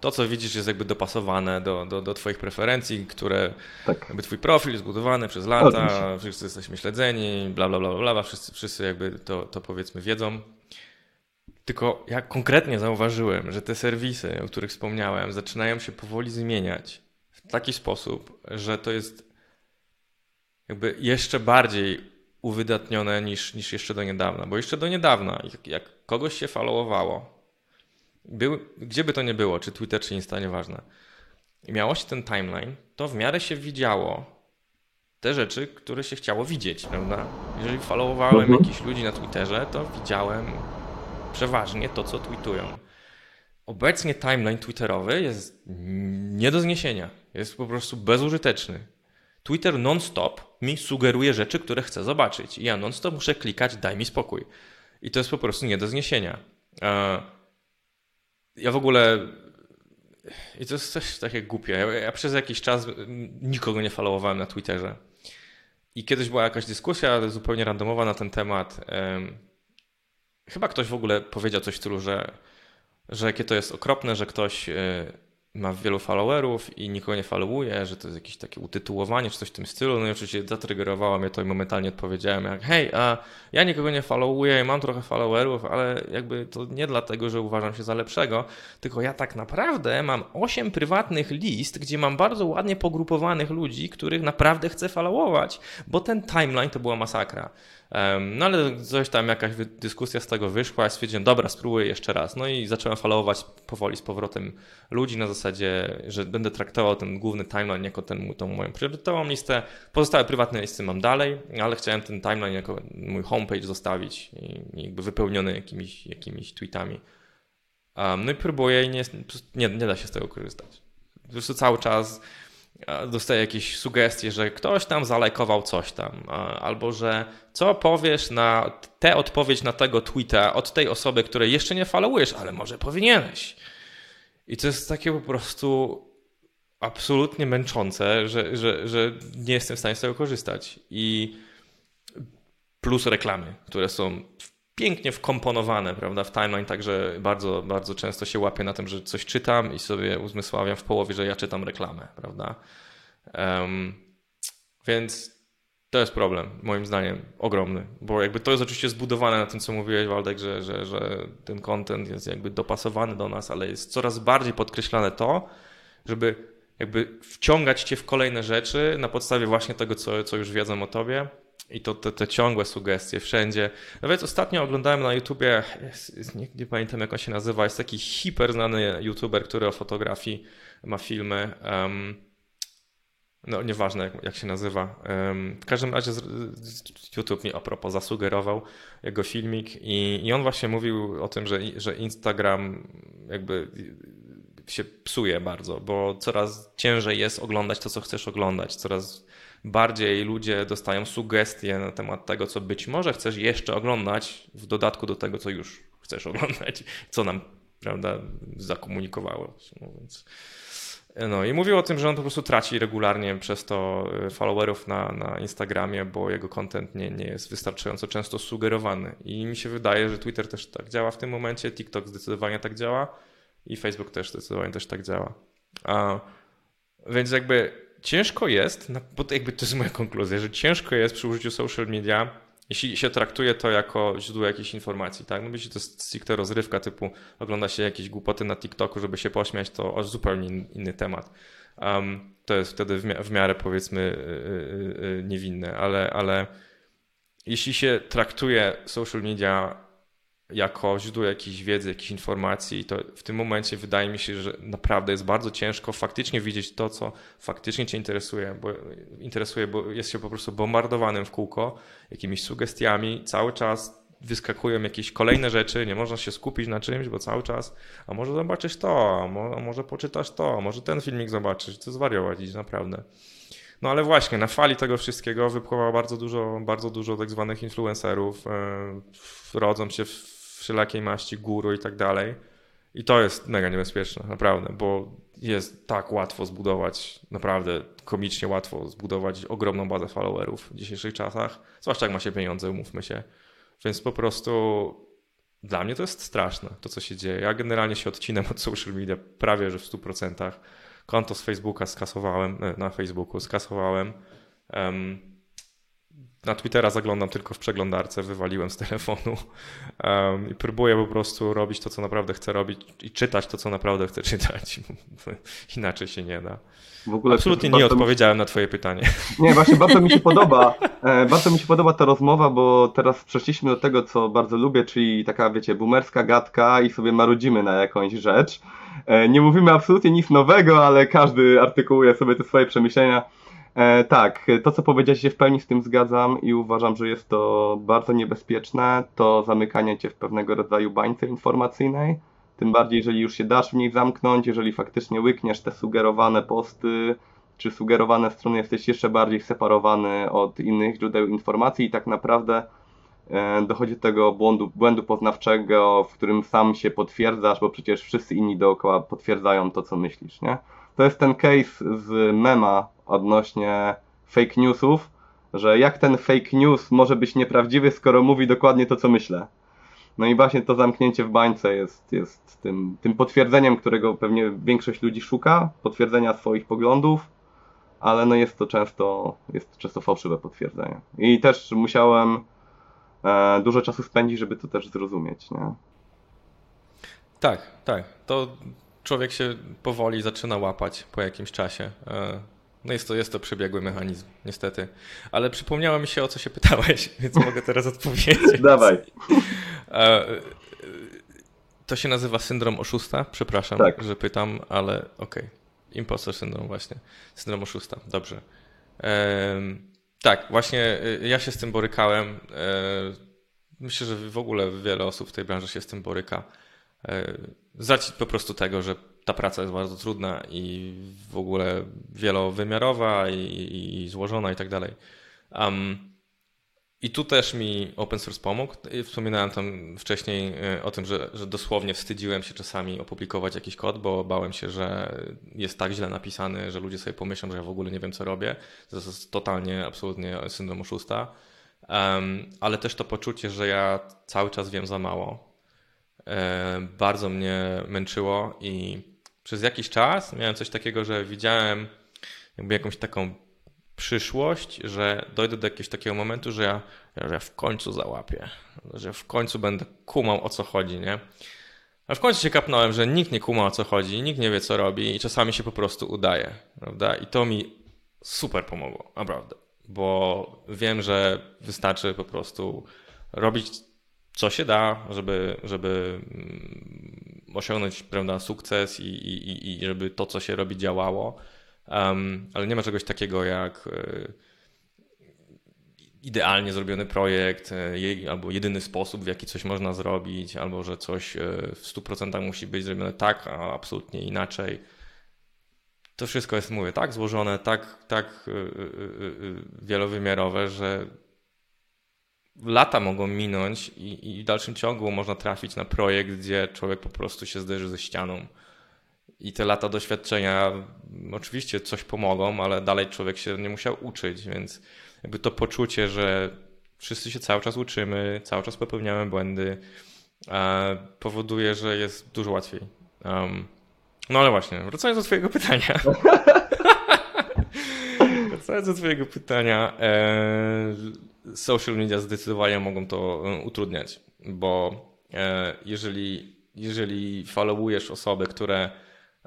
to, co widzisz, jest jakby dopasowane do, do, do Twoich preferencji, które tak. jakby Twój profil zbudowany przez lata, wszyscy jesteśmy śledzeni, bla, bla, bla, bla, bla. Wszyscy, wszyscy jakby to, to powiedzmy wiedzą. Tylko ja konkretnie zauważyłem, że te serwisy, o których wspomniałem, zaczynają się powoli zmieniać w taki sposób, że to jest jakby jeszcze bardziej uwydatnione niż, niż jeszcze do niedawna. Bo jeszcze do niedawna, jak, jak kogoś się followowało, był, gdzie by to nie było, czy Twitter, czy Insta, nieważne, i miało się ten timeline, to w miarę się widziało te rzeczy, które się chciało widzieć, prawda? Jeżeli followowałem mhm. jakichś ludzi na Twitterze, to widziałem przeważnie to, co tweetują. Obecnie timeline twitterowy jest nie do zniesienia. Jest po prostu bezużyteczny. Twitter non-stop mi sugeruje rzeczy, które chcę zobaczyć. I ja non-stop muszę klikać, daj mi spokój. I to jest po prostu nie do zniesienia. Ja w ogóle. I to jest coś takie głupie. Ja, ja przez jakiś czas nikogo nie followowałem na Twitterze. I kiedyś była jakaś dyskusja zupełnie randomowa na ten temat. Chyba ktoś w ogóle powiedział coś w stylu, że, że jakie to jest okropne, że ktoś e, ma wielu followerów i nikogo nie followuje, że to jest jakieś takie utytułowanie czy coś w tym stylu. No i oczywiście zatrygerowało mnie to i momentalnie odpowiedziałem jak hej, a ja nikogo nie followuję mam trochę followerów, ale jakby to nie dlatego, że uważam się za lepszego, tylko ja tak naprawdę mam 8 prywatnych list, gdzie mam bardzo ładnie pogrupowanych ludzi, których naprawdę chcę followować, bo ten timeline to była masakra. No ale coś tam, jakaś dyskusja z tego wyszła, ja stwierdziłem, dobra, spróbuję jeszcze raz. No i zacząłem followować powoli z powrotem ludzi na zasadzie, że będę traktował ten główny timeline jako ten, tą moją priorytetową listę. Pozostałe prywatne listy mam dalej, ale chciałem ten timeline jako mój homepage zostawić jakby wypełniony jakimiś, jakimiś tweetami. Um, no i próbuję i nie, nie, nie da się z tego korzystać. Po prostu cały czas dostaję jakieś sugestie, że ktoś tam zalajkował coś tam, albo że co powiesz na tę odpowiedź na tego tweeta od tej osoby, której jeszcze nie followujesz, ale może powinieneś. I to jest takie po prostu absolutnie męczące, że, że, że nie jestem w stanie z tego korzystać. I plus reklamy, które są pięknie wkomponowane, prawda, w timeline, także bardzo, bardzo często się łapię na tym, że coś czytam i sobie uzmysławiam w połowie, że ja czytam reklamę, prawda. Um, więc to jest problem, moim zdaniem, ogromny, bo jakby to jest oczywiście zbudowane na tym, co mówiłeś, Waldek, że, że, że ten content jest jakby dopasowany do nas, ale jest coraz bardziej podkreślane to, żeby jakby wciągać cię w kolejne rzeczy na podstawie właśnie tego, co, co już wiedzą o tobie. I to te, te ciągłe sugestie wszędzie. Nawet ostatnio oglądałem na YouTubie, nie, nie, pamiętam jak on się nazywa, jest taki hiper znany YouTuber, który o fotografii ma filmy. Um, no nieważne jak, jak się nazywa. Um, w każdym razie z, z YouTube mi a propos zasugerował jego filmik i, i on właśnie mówił o tym, że, że Instagram jakby się psuje bardzo, bo coraz ciężej jest oglądać to, co chcesz oglądać. Coraz bardziej ludzie dostają sugestie na temat tego, co być może chcesz jeszcze oglądać, w dodatku do tego, co już chcesz oglądać, co nam prawda, zakomunikowało. No. No i mówił o tym, że on po prostu traci regularnie przez to e, followerów na, na Instagramie, bo jego content nie, nie jest wystarczająco często sugerowany. I mi się wydaje, że Twitter też tak działa w tym momencie, TikTok zdecydowanie tak działa i Facebook też zdecydowanie też tak działa. A, więc jakby ciężko jest, no, bo to jakby to jest moja konkluzja, że ciężko jest przy użyciu social media, jeśli się traktuje to jako źródło jakiejś informacji, tak? No jeśli to jest stricte rozrywka typu ogląda się jakieś głupoty na TikToku, żeby się pośmiać, to zupełnie inny temat. Um, to jest wtedy w, w miarę powiedzmy yy, yy, niewinne, ale, ale jeśli się traktuje social media jako źródło jakiejś wiedzy, jakiejś informacji, to w tym momencie wydaje mi się, że naprawdę jest bardzo ciężko faktycznie widzieć to, co faktycznie Cię interesuje, bo, interesuje, bo jest się po prostu bombardowanym w kółko jakimiś sugestiami, cały czas wyskakują jakieś kolejne rzeczy, nie można się skupić na czymś, bo cały czas, a może zobaczysz to, a może, poczytasz to, a może ten filmik zobaczysz, co zwariować naprawdę. No ale właśnie, na fali tego wszystkiego wypływa bardzo dużo, bardzo dużo tak zwanych influencerów, yy, rodzą się w wszelakiej maści, guru i tak dalej. I to jest mega niebezpieczne, naprawdę, bo jest tak łatwo zbudować, naprawdę komicznie łatwo zbudować ogromną bazę followerów w dzisiejszych czasach, zwłaszcza jak ma się pieniądze, umówmy się. Więc po prostu dla mnie to jest straszne, to co się dzieje. Ja generalnie się odcinam od social media prawie że w 100%. Konto z Facebooka skasowałem, e, na Facebooku skasowałem. Um, na Twittera zaglądam tylko w przeglądarce, wywaliłem z telefonu um, i próbuję po prostu robić to, co naprawdę chcę robić i czytać to, co naprawdę chcę [laughs] czytać. Inaczej się nie da. W ogóle Absolutnie nie odpowiedziałem mi... na twoje pytanie. Nie, właśnie bardzo mi się [laughs] podoba. E, bardzo mi się podoba ta rozmowa, bo teraz przeszliśmy do tego, co bardzo lubię, czyli taka, wiecie, boomerska gadka i sobie marudzimy na jakąś rzecz. E, nie mówimy absolutnie nic nowego, ale każdy artykułuje sobie te swoje przemyślenia. E, tak, to co powiedziałeś się w pełni z tym zgadzam i uważam, że jest to bardzo niebezpieczne, to zamykanie cię w pewnego rodzaju bańce informacyjnej, tym bardziej jeżeli już się dasz w niej zamknąć, jeżeli faktycznie łykniesz te sugerowane posty, czy sugerowane strony, jesteś jeszcze bardziej separowany od innych źródeł informacji i tak naprawdę e, dochodzi do tego błędu, błędu poznawczego, w którym sam się potwierdzasz, bo przecież wszyscy inni dookoła potwierdzają to, co myślisz, nie? To jest ten case z mema odnośnie fake newsów, że jak ten fake news może być nieprawdziwy, skoro mówi dokładnie to, co myślę. No i właśnie to zamknięcie w bańce jest, jest tym, tym potwierdzeniem, którego pewnie większość ludzi szuka, potwierdzenia swoich poglądów, ale no jest to często, jest to często fałszywe potwierdzenie. I też musiałem e, dużo czasu spędzić, żeby to też zrozumieć, nie? Tak, tak. To człowiek się powoli zaczyna łapać po jakimś czasie. E, no jest to, jest to przebiegły mechanizm, niestety. Ale przypomniało mi się, o co się pytałeś, [laughs] więc mogę teraz odpowiedzieć. Dawaj. E, to się nazywa syndrom oszusta. Przepraszam, tak. że pytam, ale okej. Okay. Impostor syndrom właśnie. Syndrom oszusta. Dobrze. tak, właśnie e, ja się z tym borykałem. myślę, że w ogóle wiele osób w tej branży się z tym boryka. Z racji po prostu tego, że ta praca jest bardzo trudna i w ogóle wielowymiarowa i, i złożona i tak dalej. Um, I tu też mi open source pomógł. Wspominałem tam wcześniej e, o tym, że, że dosłownie wstydziłem się czasami opublikować jakiś kod, bo bałem się, że jest tak źle napisany, że ludzie sobie pomyślą, że ja w ogóle nie wiem, co robię. To jest totalnie, absolutnie syndrom oszusta. Um, ale też to poczucie, że ja cały czas wiem za mało, e, bardzo mnie męczyło i przez jakiś czas miałem coś takiego, że widziałem jakby jakąś taką przyszłość, że dojdę do jakiegoś takiego momentu, że ja, że ja w końcu załapię, że w końcu będę kumał o co chodzi, nie? A w końcu się kapnąłem, że nikt nie kuma o co chodzi, nikt nie wie co robi i czasami się po prostu udaje, prawda? I to mi super pomogło, naprawdę, bo wiem, że wystarczy po prostu robić co się da, żeby, żeby mm, osiągnąć prawda, sukces i, i, i żeby to, co się robi, działało. Um, ale nie ma czegoś takiego jak e, idealnie zrobiony projekt, e, albo jedyny sposób, w jaki coś można zrobić, albo że coś e, w 100% musi być zrobione tak, a absolutnie inaczej. To wszystko jest, mówię, tak złożone, tak, tak wielowymiarowe, że lata mogą minąć i, i w dalszym ciągu można trafić na projekt, gdzie człowiek po prostu się zderzy ze ścianą i te lata doświadczenia oczywiście coś pomogą, ale dalej człowiek się nie musiał uczyć, więc jakby to poczucie, że wszyscy się cały czas uczymy, cały czas popełniamy błędy, powoduje, że jest dużo łatwiej. Um, no ale właśnie, wracając do Twojego pytania. [laughs] wracając do Twojego pytania, e, social media zdecydowanie mogą to e, utrudniać, bo e, jeżeli, jeżeli followujesz osoby, które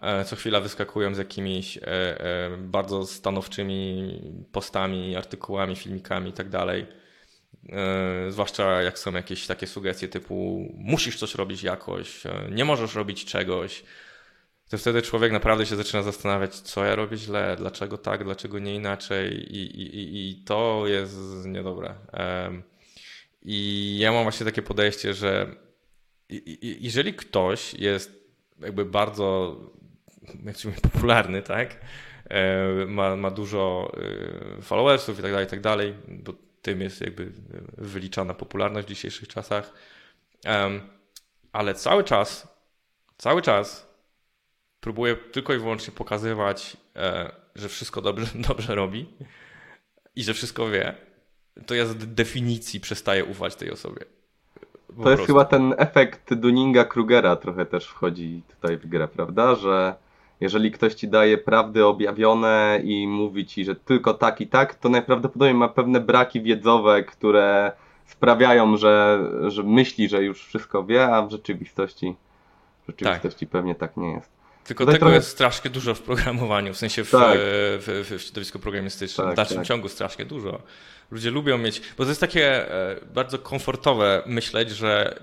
E, co chwila wyskakują z jakimiś e, bardzo stanowczymi postami, artykułami, filmikami i tak. Zwłaszcza jak są jakieś takie sugestie typu musisz coś robić jakoś, nie możesz robić czegoś. To wtedy człowiek naprawdę się zaczyna zastanawiać, co ja robię źle, dlaczego tak, dlaczego nie inaczej, i, i, i to jest niedobre. I ja mam właśnie takie podejście, że jeżeli ktoś jest jakby bardzo jak to popularny, tak? E, ma, ma dużo e, followersów i tak dalej, i tak dalej, bo tym jest jakby wyliczana popularność w dzisiejszych czasach. Ale cały czas, cały czas próbuje tylko i wyłącznie pokazywać, e, że wszystko dobrze, [laughs] dobrze robi i że wszystko wie. To ja z definicji przestaję ufać tej osobie. Po to jest prostu. chyba ten efekt Dunninga-Krugera trochę też wchodzi tutaj w grę, prawda? Że jeżeli ktoś ci daje prawdy objawione i mówi ci, że tylko tak i tak, to najprawdopodobniej ma pewne braki wiedzowe, które sprawiają, że, że myśli, że już wszystko wie, a w rzeczywistości, w rzeczywistości tak. pewnie tak nie jest. Tylko tego trochę... jest strasznie dużo w programowaniu, w sensie w, tak. w, w, w środowisku programistycznym, tak, w dalszym tak. ciągu strasznie dużo. Ludzie lubią mieć, bo to jest takie e, bardzo komfortowe myśleć, że,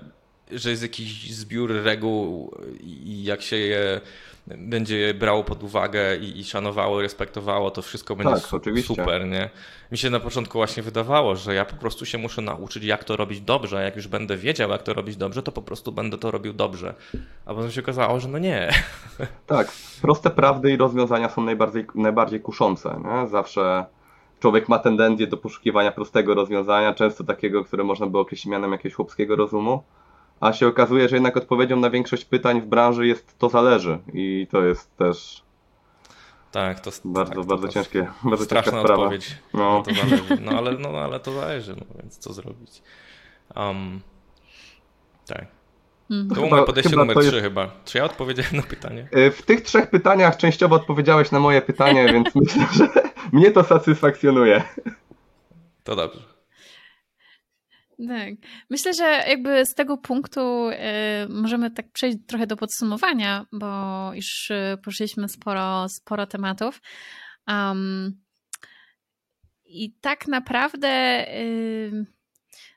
że jest jakiś zbiór reguł i jak się je będzie brało pod uwagę i, i szanowało, respektowało, to wszystko będzie tak, su super, nie? Mi się na początku właśnie wydawało, że ja po prostu się muszę nauczyć, jak to robić dobrze, a jak już będę wiedział, jak to robić dobrze, to po prostu będę to robił dobrze. A potem się okazało, że no nie. [laughs] Tak, proste prawdy i rozwiązania są najbardziej, najbardziej kuszące, nie? Zawsze człowiek ma tendencję do poszukiwania prostego rozwiązania, często takiego, które można by określić mianem jakiegoś chłopskiego rozumu a się okazuje, że jednak odpowiedzią na większość pytań w branży jest to zależy i to jest też tak, to bardzo, tak, bardzo to ciężkie, bardzo straszna ciężka sprawa. odpowiedź. No. No ale, no, ale to zależy, no więc co zrobić. Um, tak. Mhm. To było moje podejście numer 3 jest... chyba. Czy ja odpowiedziałem na pytanie? Y, w tych trzech pytaniach częściowo odpowiedziałeś na moje pytanie, więc [laughs] myślę, że mnie to satysfakcjonuje. To dobrze. Tak. Myślę, że jakby z tego punktu y, możemy tak przejść trochę do podsumowania, bo już y, poruszyliśmy sporo, sporo tematów. Um, I tak naprawdę y,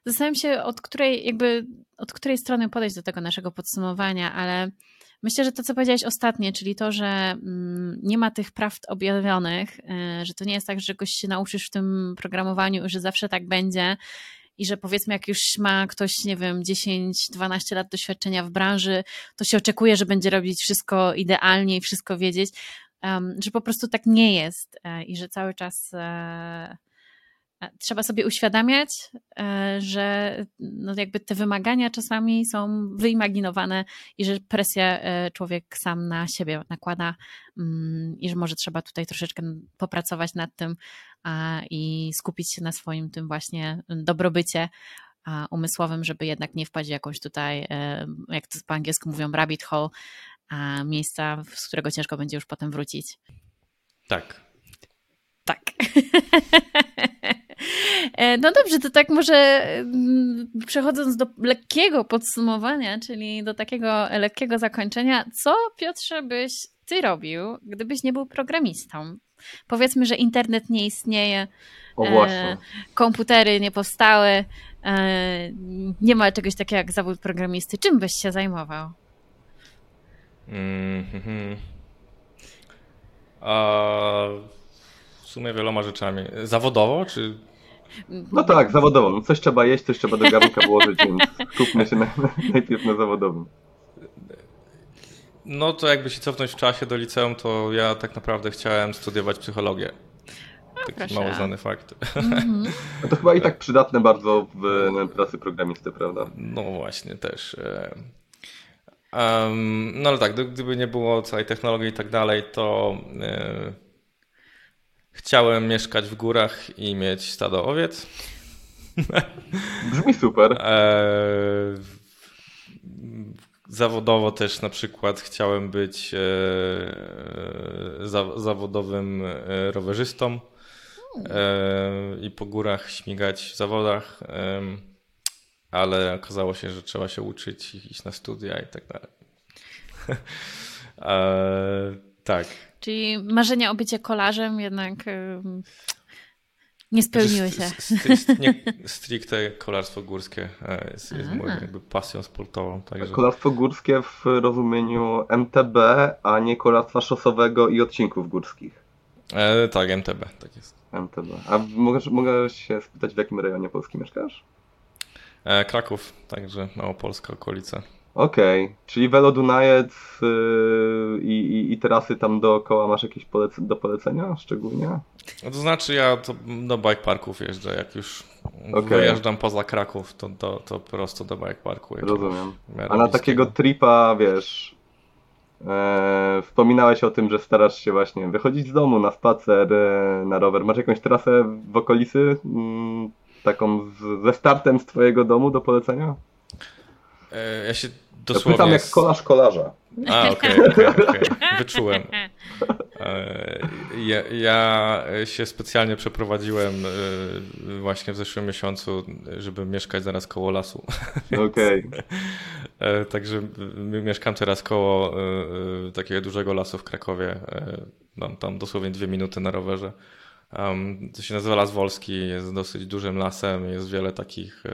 zastanawiam się, od której, jakby, od której strony podejść do tego naszego podsumowania, ale myślę, że to, co powiedziałeś ostatnie, czyli to, że mm, nie ma tych prawd objawionych, y, że to nie jest tak, że czegoś się nauczysz w tym programowaniu, że zawsze tak będzie i że powiedzmy, jak już ma ktoś, nie wiem, 10-12 lat doświadczenia w branży, to się oczekuje, że będzie robić wszystko idealnie i wszystko wiedzieć, um, że po prostu tak nie jest e, i że cały czas e, trzeba sobie uświadamiać, e, że no jakby te wymagania czasami są wyimaginowane i że presję e, człowiek sam na siebie nakłada mm, i że może trzeba tutaj troszeczkę popracować nad tym i skupić się na swoim tym właśnie dobrobycie umysłowym, żeby jednak nie wpaść w jakąś tutaj, e, jak to po angielsku mówią, rabbit hole, miejsca, z którego ciężko będzie już potem wrócić. Tak. Tak. [laughs] E, no dobrze, to tak może mm, przechodząc do lekkiego podsumowania, czyli do takiego lekkiego zakończenia, co Piotrze byś ty robił, gdybyś nie był programistą? Powiedzmy, że internet nie istnieje, e, komputery nie powstały, e, nie ma czegoś takiego jak zawód programisty. Czym byś się zajmował? Mm -hmm. A w sumie wieloma rzeczami. Zawodowo, czy no tak, zawodowo. No coś trzeba jeść, coś trzeba do garnka włożyć, więc skupmy się na, najpierw na zawodowym. No to jakby się cofnąć w czasie do liceum, to ja tak naprawdę chciałem studiować psychologię. Taki Proszę. mało znany fakt. Mm-hmm. No to chyba i tak przydatne bardzo w pracy programisty, prawda? No właśnie, też. Um, no ale tak, gdyby nie było całej technologii i tak dalej, to e, Chciałem mieszkać w górach i mieć stado owiec. [laughs] Brzmi super. E, zawodowo też na przykład chciałem być e, zawodowym e, rowerzystą i po górach śmigać w zawodach, ale okazało się, że trzeba się uczyć iść na studia i tak dalej. [laughs] tak. Czyli marzenia o bycie kolarzem jednak nie spełniły się. Stricte kolarstwo górskie e, jest, jest moją jakby pasją sportową. Także. Kolarstwo górskie w rozumieniu MTB, a nie kolarstwa szosowego i odcinków górskich. E, tak, MTB, tak jest. MTB. A mogę, mogę się spytać, w jakim rejonie Polski mieszkasz? E, Kraków, także Małopolska, okolice. Okej, okay. czyli Velo Dunajec yy, i, i, trasy tam dookoła masz jakieś polece do polecenia szczególnie? No to znaczy ja to do bike parków jeżdżę, jak już okay. wyjeżdżam poza Kraków, to, to, to prosto do bike parku. Rozumiem. A na takiego tripa, wiesz, e, wspominałeś o tym, że starasz się właśnie wychodzić z domu na spacer, e, na rower. Masz jakąś trasę w okolicy, mm, taką z, ze startem z twojego domu do polecenia? E, ja się dosłownie... Pytam jak kolarz kolarza. A, okej, okay, okay, okay. wyczułem. E, ja, ja, się specjalnie przeprowadziłem e, właśnie w zeszłym miesiącu, żeby mieszkać zaraz koło lasu. [laughs] Okej. Także mieszkam teraz koło takiego dużego lasu w Krakowie. Mam tam dosłownie dwie minuty na rowerze. To się nazywa Las Wolski, jest dosyć dużym lasem, jest wiele takich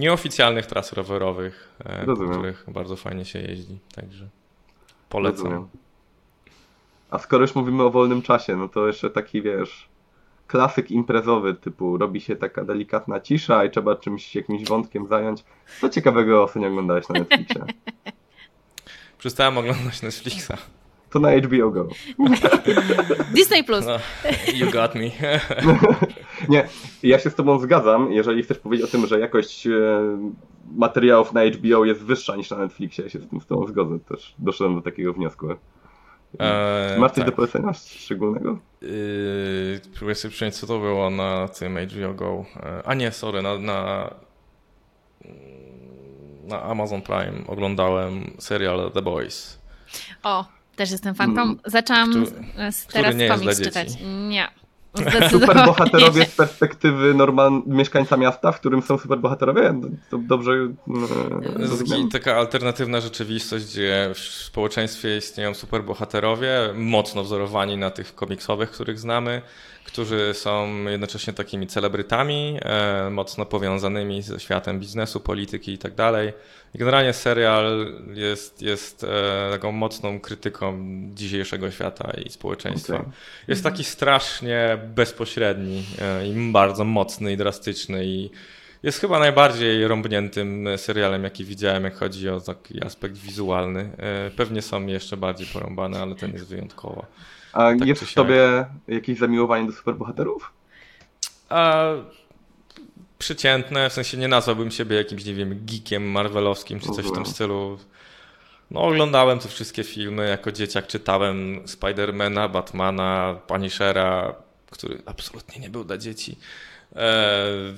nieoficjalnych tras rowerowych, e, Rozumiem. po których bardzo fajnie się jeździ. Także polecam. Rozumiem. A skoro już mówimy o wolnym czasie, no to jeszcze taki wiesz, klasyk imprezowy, typu robi się taka delikatna cisza i trzeba czymś, jakimś wątkiem zająć. Co ciekawego ostatnio oglądałeś na Netflixie? [laughs] Przestałem oglądać Netflixa. To na HBO Go. [laughs] Disney Plus. No, you got me. [laughs] Nie, ja się z tobą zgadzam, jeżeli chcesz powiedzieć o tym, że jakość e, materiałów na HBO jest wyższa niż na Netflixie, ja się z tym z tobą zgodzę, też doszedłem do takiego wniosku. Eee, Masz coś tak. do polecenia szczególnego? Yy, próbuję sobie przypomnieć, co to było na tym HBO Go. E, a nie, sorry, na, na, na Amazon Prime oglądałem serial The Boys. O, też jestem fanką. Mm. Zaczęłam który, teraz komiks czytać. Nie. Superbohaterowie z perspektywy normal... mieszkańca miasta, w którym są superbohaterowie? To dobrze e, Taka alternatywna rzeczywistość, gdzie w społeczeństwie istnieją superbohaterowie, mocno wzorowani na tych komiksowych, których znamy, którzy są jednocześnie takimi celebrytami, e, mocno powiązanymi ze światem biznesu, polityki i tak dalej. Generalnie serial jest, jest e, taką mocną krytyką dzisiejszego świata i społeczeństwa. Okay. Jest taki strasznie bezpośredni e, i bardzo mocny i drastyczny i jest chyba najbardziej rąbniętym serialem, jaki widziałem, jak chodzi o taki aspekt wizualny. Pewnie są jeszcze bardziej porąbane, ale ten jest wyjątkowo. A tak jest w tobie jakieś zamiłowanie do superbohaterów? A przeciętne, w sensie nie nazwałbym siebie jakimś, nie wiem, geekiem marvelowskim czy coś w tym stylu. No, oglądałem te wszystkie filmy, jako dzieciak czytałem Spidermana, Batmana, Punishera, który absolutnie nie był dla dzieci. Eee,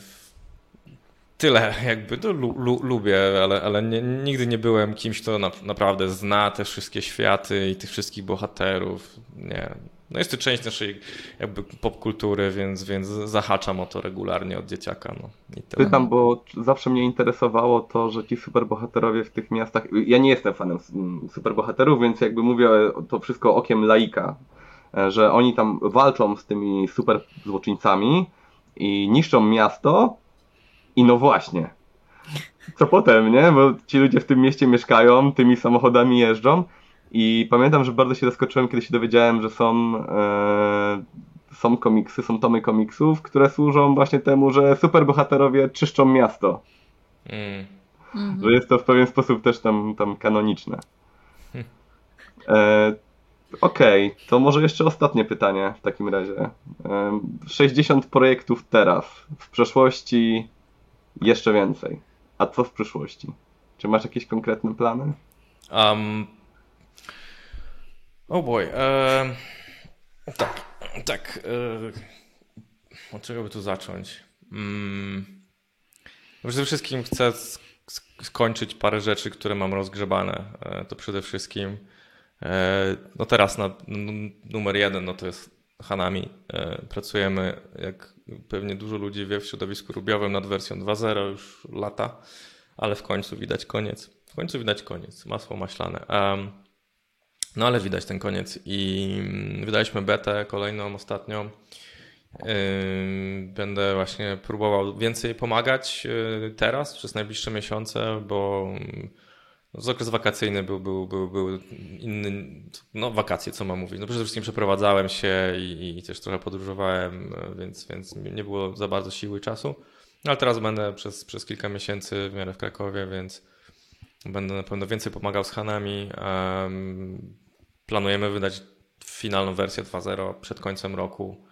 tyle, jakby to lu, lu, lubię, ale, ale nie, nigdy nie byłem kimś, kto na, naprawdę zna te wszystkie światy i tych wszystkich bohaterów. Nie. No jest to część naszej jakby popkultury, więc, więc zahaczam o to regularnie od dzieciaka. No. Pytam, bo zawsze mnie interesowało to, że ci superbohaterowie w tych miastach. Ja nie jestem fanem superbohaterów, więc jakby mówię to wszystko okiem laika, że oni tam walczą z tymi super złoczyńcami i niszczą miasto, i no właśnie. Co potem, nie? Bo ci ludzie w tym mieście mieszkają, tymi samochodami jeżdżą. I pamiętam, że bardzo się zaskoczyłem, kiedy się dowiedziałem, że są, e, są komiksy, są tomy komiksów, które służą właśnie temu, że superbohaterowie czyszczą miasto. Mm. Że jest to w pewien sposób też tam, tam kanoniczne. E, Okej, okay, to może jeszcze ostatnie pytanie w takim razie. E, 60 projektów teraz. W przeszłości jeszcze więcej. A co w przyszłości? Czy masz jakieś konkretne plany? Um, oh boy. Uh, tak, tak. Uh, od czego by tu zacząć? Um, przede wszystkim chcę skończyć parę rzeczy, które mam rozgrzebane. E, to przede wszystkim. E, no teraz na numer jeden no to jest Hanami. E, pracujemy, jak pewnie dużo ludzi wie, w środowisku rubiowym nad wersją 2.0 już lata, ale w końcu widać koniec. W końcu widać koniec, masło maślane. No ale widać ten koniec i mm, wydaliśmy betę kolejną, ostatnią. Będę właśnie próbował więcej pomagać y, teraz, przez najbliższe miesiące, bo mm, z okres wakacyjny był, był, był, był inny, no wakacje, co mam mówić. No przede wszystkim przeprowadzałem się i, i też trochę podróżowałem, więc, więc nie było za bardzo siły i czasu. No, ale teraz będę przez, przez kilka miesięcy w miarę w Krakowie, więc będę na pewno więcej pomagał z Hanami. Um, planujemy wydać finalną wersję 2.0 przed końcem roku.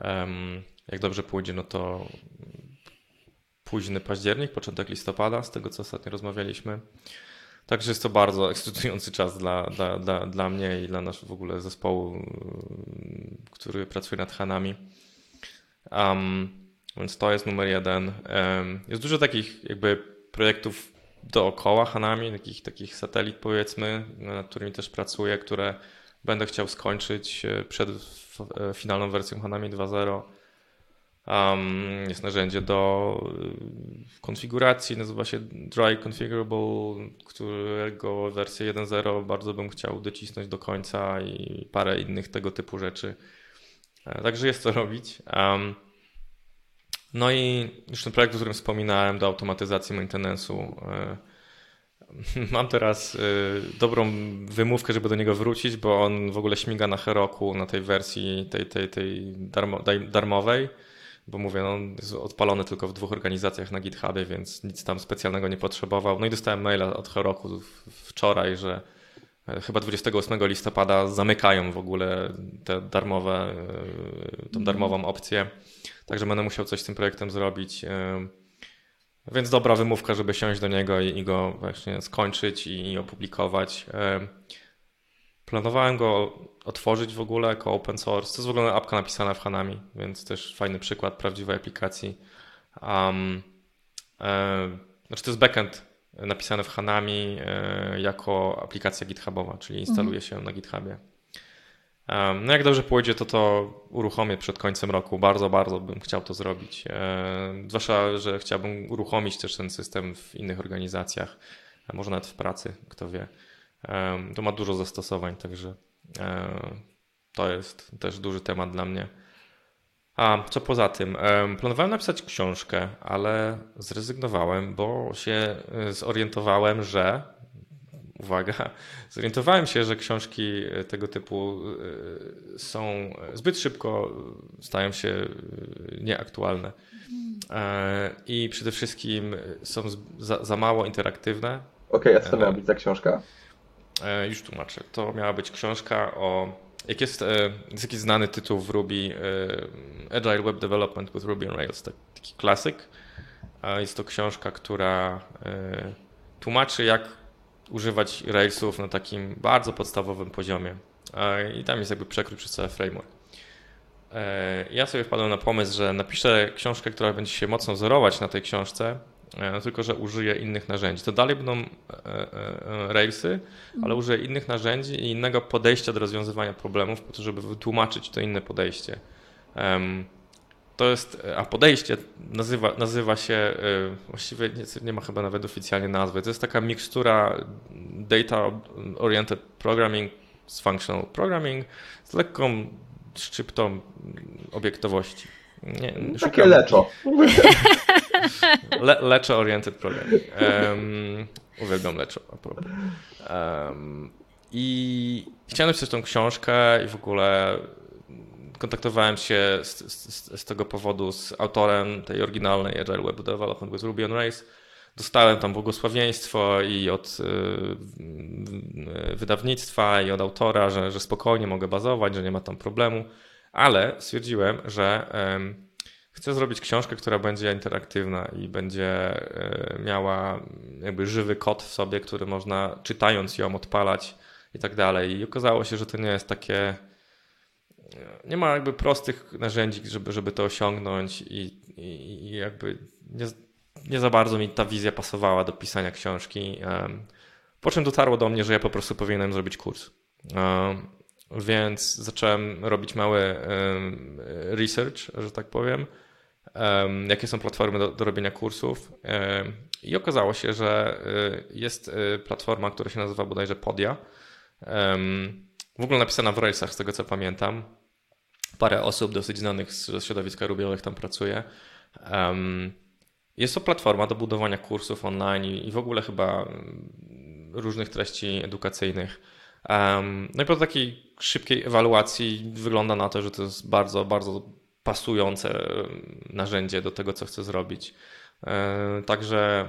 Um, jak dobrze pójdzie, no to późny październik, początek listopada, z tego co ostatnio rozmawialiśmy. Także jest to bardzo ekscytujący czas dla, dla, dla, dla mnie i dla naszego w ogóle zespołu, mm, który pracuje nad Hanami. Um, więc to jest numer jeden. Um, jest dużo takich jakby projektów dookoła Hanami, takich, takich satelit powiedzmy, nad którymi też pracuję, które będę chciał skończyć e, przed e, finalną wersją Hanami 2.0. Um, jest narzędzie do y, konfiguracji, nazywa się Dry Configurable, którego wersję 1.0 bardzo bym chciał docisnąć do końca i parę innych tego typu rzeczy. E, także jest co robić. Um, no i już ten projekt, o którym wspominałem, do automatyzacji maintenance'u. E, [laughs] mam teraz y, dobrą wymówkę, żeby do niego wrócić, bo on w ogóle śmiga na Heroku, na tej wersji tej, tej, tej darmo, darmowej bo mówię, no, jest odpalony tylko w dwóch organizacjach na GitHubie, więc nic tam specjalnego nie potrzebował. No i dostałem maila od Heroku wczoraj, że e, chyba 28 listopada zamykają w ogóle te darmowe, e, tą mhm. darmową opcję. Także będę musiał coś z tym projektem zrobić. E, więc dobra wymówka, żeby siąść do niego i, i go właśnie skończyć i opublikować. Planowałem go otworzyć w ogóle jako open source. To jest w ogóle apka napisana w Hanami, więc też fajny przykład prawdziwej aplikacji. Um, e, znaczy to jest backend napisany w Hanami e, jako aplikacja GitHubowa, czyli instaluje mhm. się na GitHubie. Um, no jak dobrze pójdzie, to to uruchomię przed końcem roku. Bardzo, bardzo bym chciał to zrobić. E, zwłaszcza, że chciałbym uruchomić też ten system w innych organizacjach, może nawet w pracy, kto wie. To ma dużo zastosowań, także to jest też duży temat dla mnie. A co poza tym? Planowałem napisać książkę, ale zrezygnowałem, bo się e, zorientowałem, że uwaga, [laughs] zorientowałem się, że książki tego typu e, są zbyt szybko stają się nieaktualne. E, I przede wszystkim są za, za mało interaktywne. Okej, okay, a co to miała być za książka? E, już tłumaczę. To miała być książka o jak jest, jest jakiś znany tytuł w Ruby Agile Web Development with Ruby on Rails, taki klasyk. Jest to książka, która tłumaczy, jak używać Railsów na takim bardzo podstawowym poziomie. I tam jest jakby przekrój przez cały framework. E, ja sobie wpadłem na pomysł, że napiszę książkę, która będzie się mocno wzorować na tej książce, tylko że użyję innych narzędzi. To dalej będą Railsy, ale użyję innych narzędzi i innego podejścia do rozwiązywania problemów, po to, żeby wytłumaczyć to inne podejście. To jest, a podejście nazywa, nazywa się, właściwie nie, nie ma chyba nawet oficjalnie nazwy, to jest taka mikstura data oriented programming z functional programming z lekką szczyptą obiektowości. Nie, Takie leczo. [laughs] [laughs] Le, oriented programming. Um, uwielbiam leczo. Um, I chciałem napisać tą książkę i w ogóle kontaktowałem się z, z, z, tego powodu z autorem tej oryginalnej Agile Web Development with Ruby on Rails. Dostałem tam błogosławieństwo i od y, wydawnictwa, i od autora, że, że spokojnie mogę bazować, że nie ma tam problemu, ale stwierdziłem, że chcę zrobić książkę, która będzie interaktywna i będzie e, miała jakby żywy kod w sobie, który można czytając ją odpalać i tak dalej. I okazało się, że to nie jest takie nie ma jakby prostych narzędzi, żeby, żeby to osiągnąć i, i, i jakby nie, nie za bardzo mi ta wizja pasowała do pisania książki. Po czym dotarło do mnie, że ja po prostu powinienem zrobić kurs. Więc zacząłem robić mały research, że tak powiem, jakie są platformy do, do robienia kursów. I okazało się, że y, jest y, platforma, która się nazywa bodajże Podia. W ogóle napisana w Railsach, z tego co pamiętam. Parę osób dosyć znanych z środowiska rubiowych tam pracuje. Jest to platforma do budowania kursów online i w ogóle chyba mm, różnych treści edukacyjnych. No i po takiej szybkiej ewaluacji wygląda na to, że to jest bardzo, bardzo pasujące narzędzie do tego, co chcę zrobić. E, także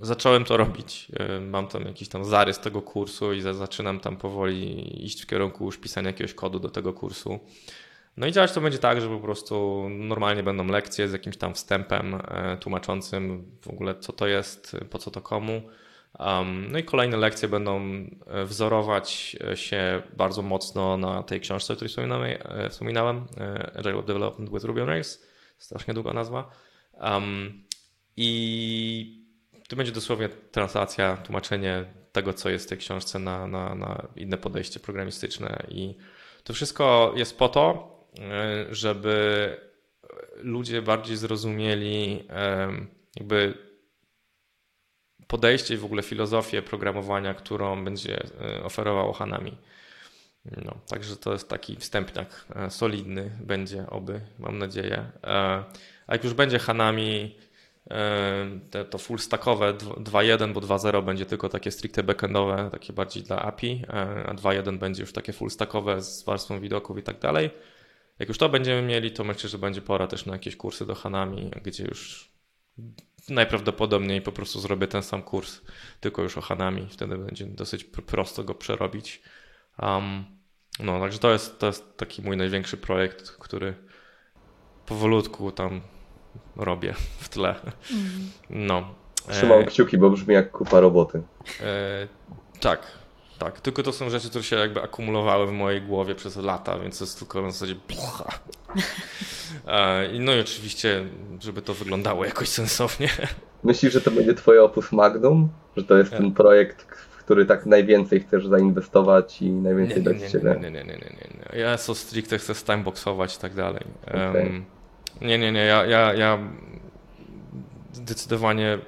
zacząłem to robić. E, mam tam jakiś tam zarys tego kursu i zaczynam tam powoli iść w kierunku już pisania jakiegoś kodu do tego kursu. No i działać to będzie tak, że po prostu normalnie będą lekcje z jakimś tam wstępem e, tłumaczącym w ogóle co to jest, po co to komu. No i kolejne lekcje będą e, wzorować się bardzo mocno na tej książce, o której wspominałem, e, Agile Web Development with Ruby on Rails, strasznie długa nazwa. I to będzie dosłownie translacja, tłumaczenie tego, co jest w tej książce na, na, na inne podejście programistyczne i to wszystko jest po to, E, żeby ludzie bardziej zrozumieli jakby podejście i w ogóle filozofię programowania, którą będzie e, oferowało Hanami. No, także to jest taki wstępniak e, solidny będzie, oby, mam nadzieję. A jak już będzie Hanami, to full stackowe 2.1, bo 2.0 będzie tylko takie stricte backendowe, takie bardziej dla API, a 2.1 będzie już takie full stackowe z warstwą widoków i tak dalej jak już to będziemy mieli, to myślę, że będzie pora też na jakieś kursy do Hanami, gdzie już najprawdopodobniej po prostu zrobię ten sam kurs, tylko już o Hanami. Wtedy będzie dosyć prosto go przerobić. Um, no, także to jest, to jest taki mój największy projekt, który powolutku tam robię w tle. Mhm. No. Trzymam e, kciuki, bo brzmi jak kupa roboty. E, tak, tak, tylko to są rzeczy, które się jakby akumulowały w mojej głowie przez lata, więc to jest tylko na zasadzie blucha. [laughs] No i oczywiście, żeby to wyglądało jakoś sensownie. Myślisz, że to będzie twoje opus magnum? Że to jest ten projekt, w który tak najwięcej chcesz zainwestować i najwięcej dać siebie? Nie, nie, nie, nie, nie, nie. Ja so stricte chcę timeboxować i tak dalej. Okay. Um, nie, nie, nie, ja, ja, ja zdecydowanie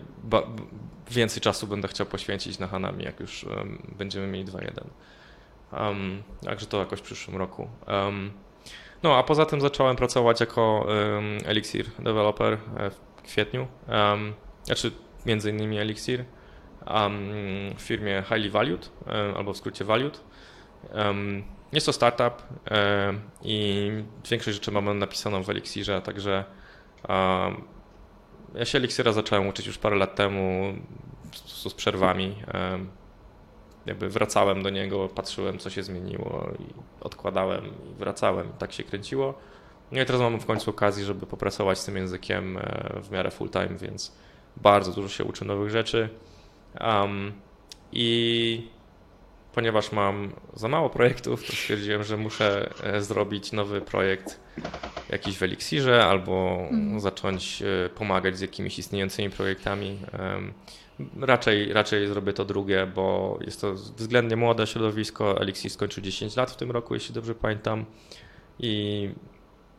więcej czasu będę chciał poświęcić na Hanami, jak już um, będziemy mieli 2.1. Um, także to jakoś w przyszłym roku. Um, no, a poza tym zacząłem pracować jako Elixir developer e, w kwietniu. znaczy, między innymi Elixir w firmie Highly Valued, albo w skrócie Valued. Jest to startup i większość rzeczy mamy napisaną w Elixirze, także ja się Elixira zacząłem uczyć już parę lat temu z, z przerwami. jakby wracałem do niego, patrzyłem, co się zmieniło i odkładałem i wracałem. Tak się kręciło. No i teraz mamy w końcu okazję, żeby popracować z tym językiem e, w miarę full time, więc bardzo dużo się uczę nowych rzeczy. Um, I ponieważ mam za mało projektów, to stwierdziłem, że muszę e, zrobić nowy projekt jakiś w Elixirze albo mm. zacząć e, pomagać z jakimiś istniejącymi projektami. Raczej, raczej zrobię to drugie, bo jest to względnie młode środowisko. Elixir skończył 10 lat w tym roku, jeśli dobrze pamiętam. I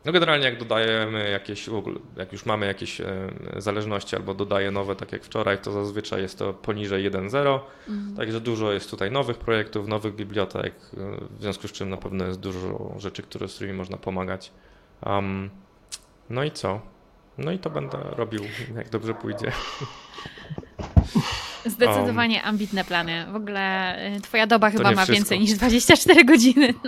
no generalnie jak dodajemy jakieś, jak już mamy jakieś zależności albo dodaję nowe, tak jak wczoraj, to zazwyczaj jest to poniżej 1.0, mhm. także dużo jest tutaj nowych projektów, nowych bibliotek, e, w związku z czym na pewno jest dużo rzeczy, które, z którymi można pomagać. Um, no i co? No i to będę robił, jak dobrze pójdzie. [laughs] Zdecydowanie ambitne plany. W ogóle e, twoja doba chyba ma wszystko. więcej niż 24 godziny. [laughs]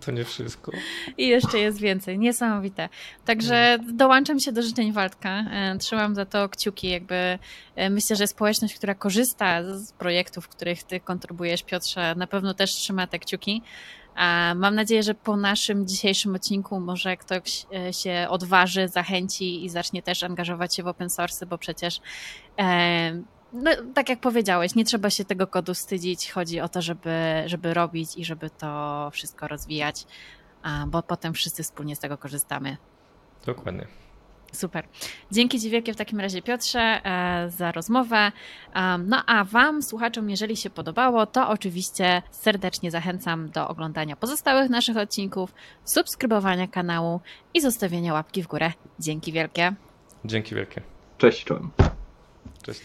To nie wszystko. I jeszcze jest więcej. Niesamowite. Także dołączam się do życzeń Waldka. E, trzymam za to kciuki. Jakby e, myślę, że społeczność, która korzysta z projektów, w których ty kontrybujesz, Piotrze, na pewno też trzyma te kciuki. Mam nadzieję, że po naszym dzisiejszym odcinku może ktoś e, się odważy, zachęci i zacznie też angażować się w open source, bo przecież no, tak jak powiedziałeś, nie trzeba się tego kodu wstydzić. Chodzi o to, żeby, żeby robić i żeby to wszystko rozwijać, bo potem wszyscy wspólnie z tego korzystamy. Dokładnie. Super. Dzięki Ci wielkie w takim razie Piotrze e, za rozmowę. No a Wam, słuchaczom, jeżeli się podobało, to oczywiście serdecznie zachęcam do oglądania pozostałych naszych odcinków, subskrybowania kanału i zostawienia łapki w górę. Dzięki wielkie. Dzięki wielkie. Cześć, czołem. Cześć.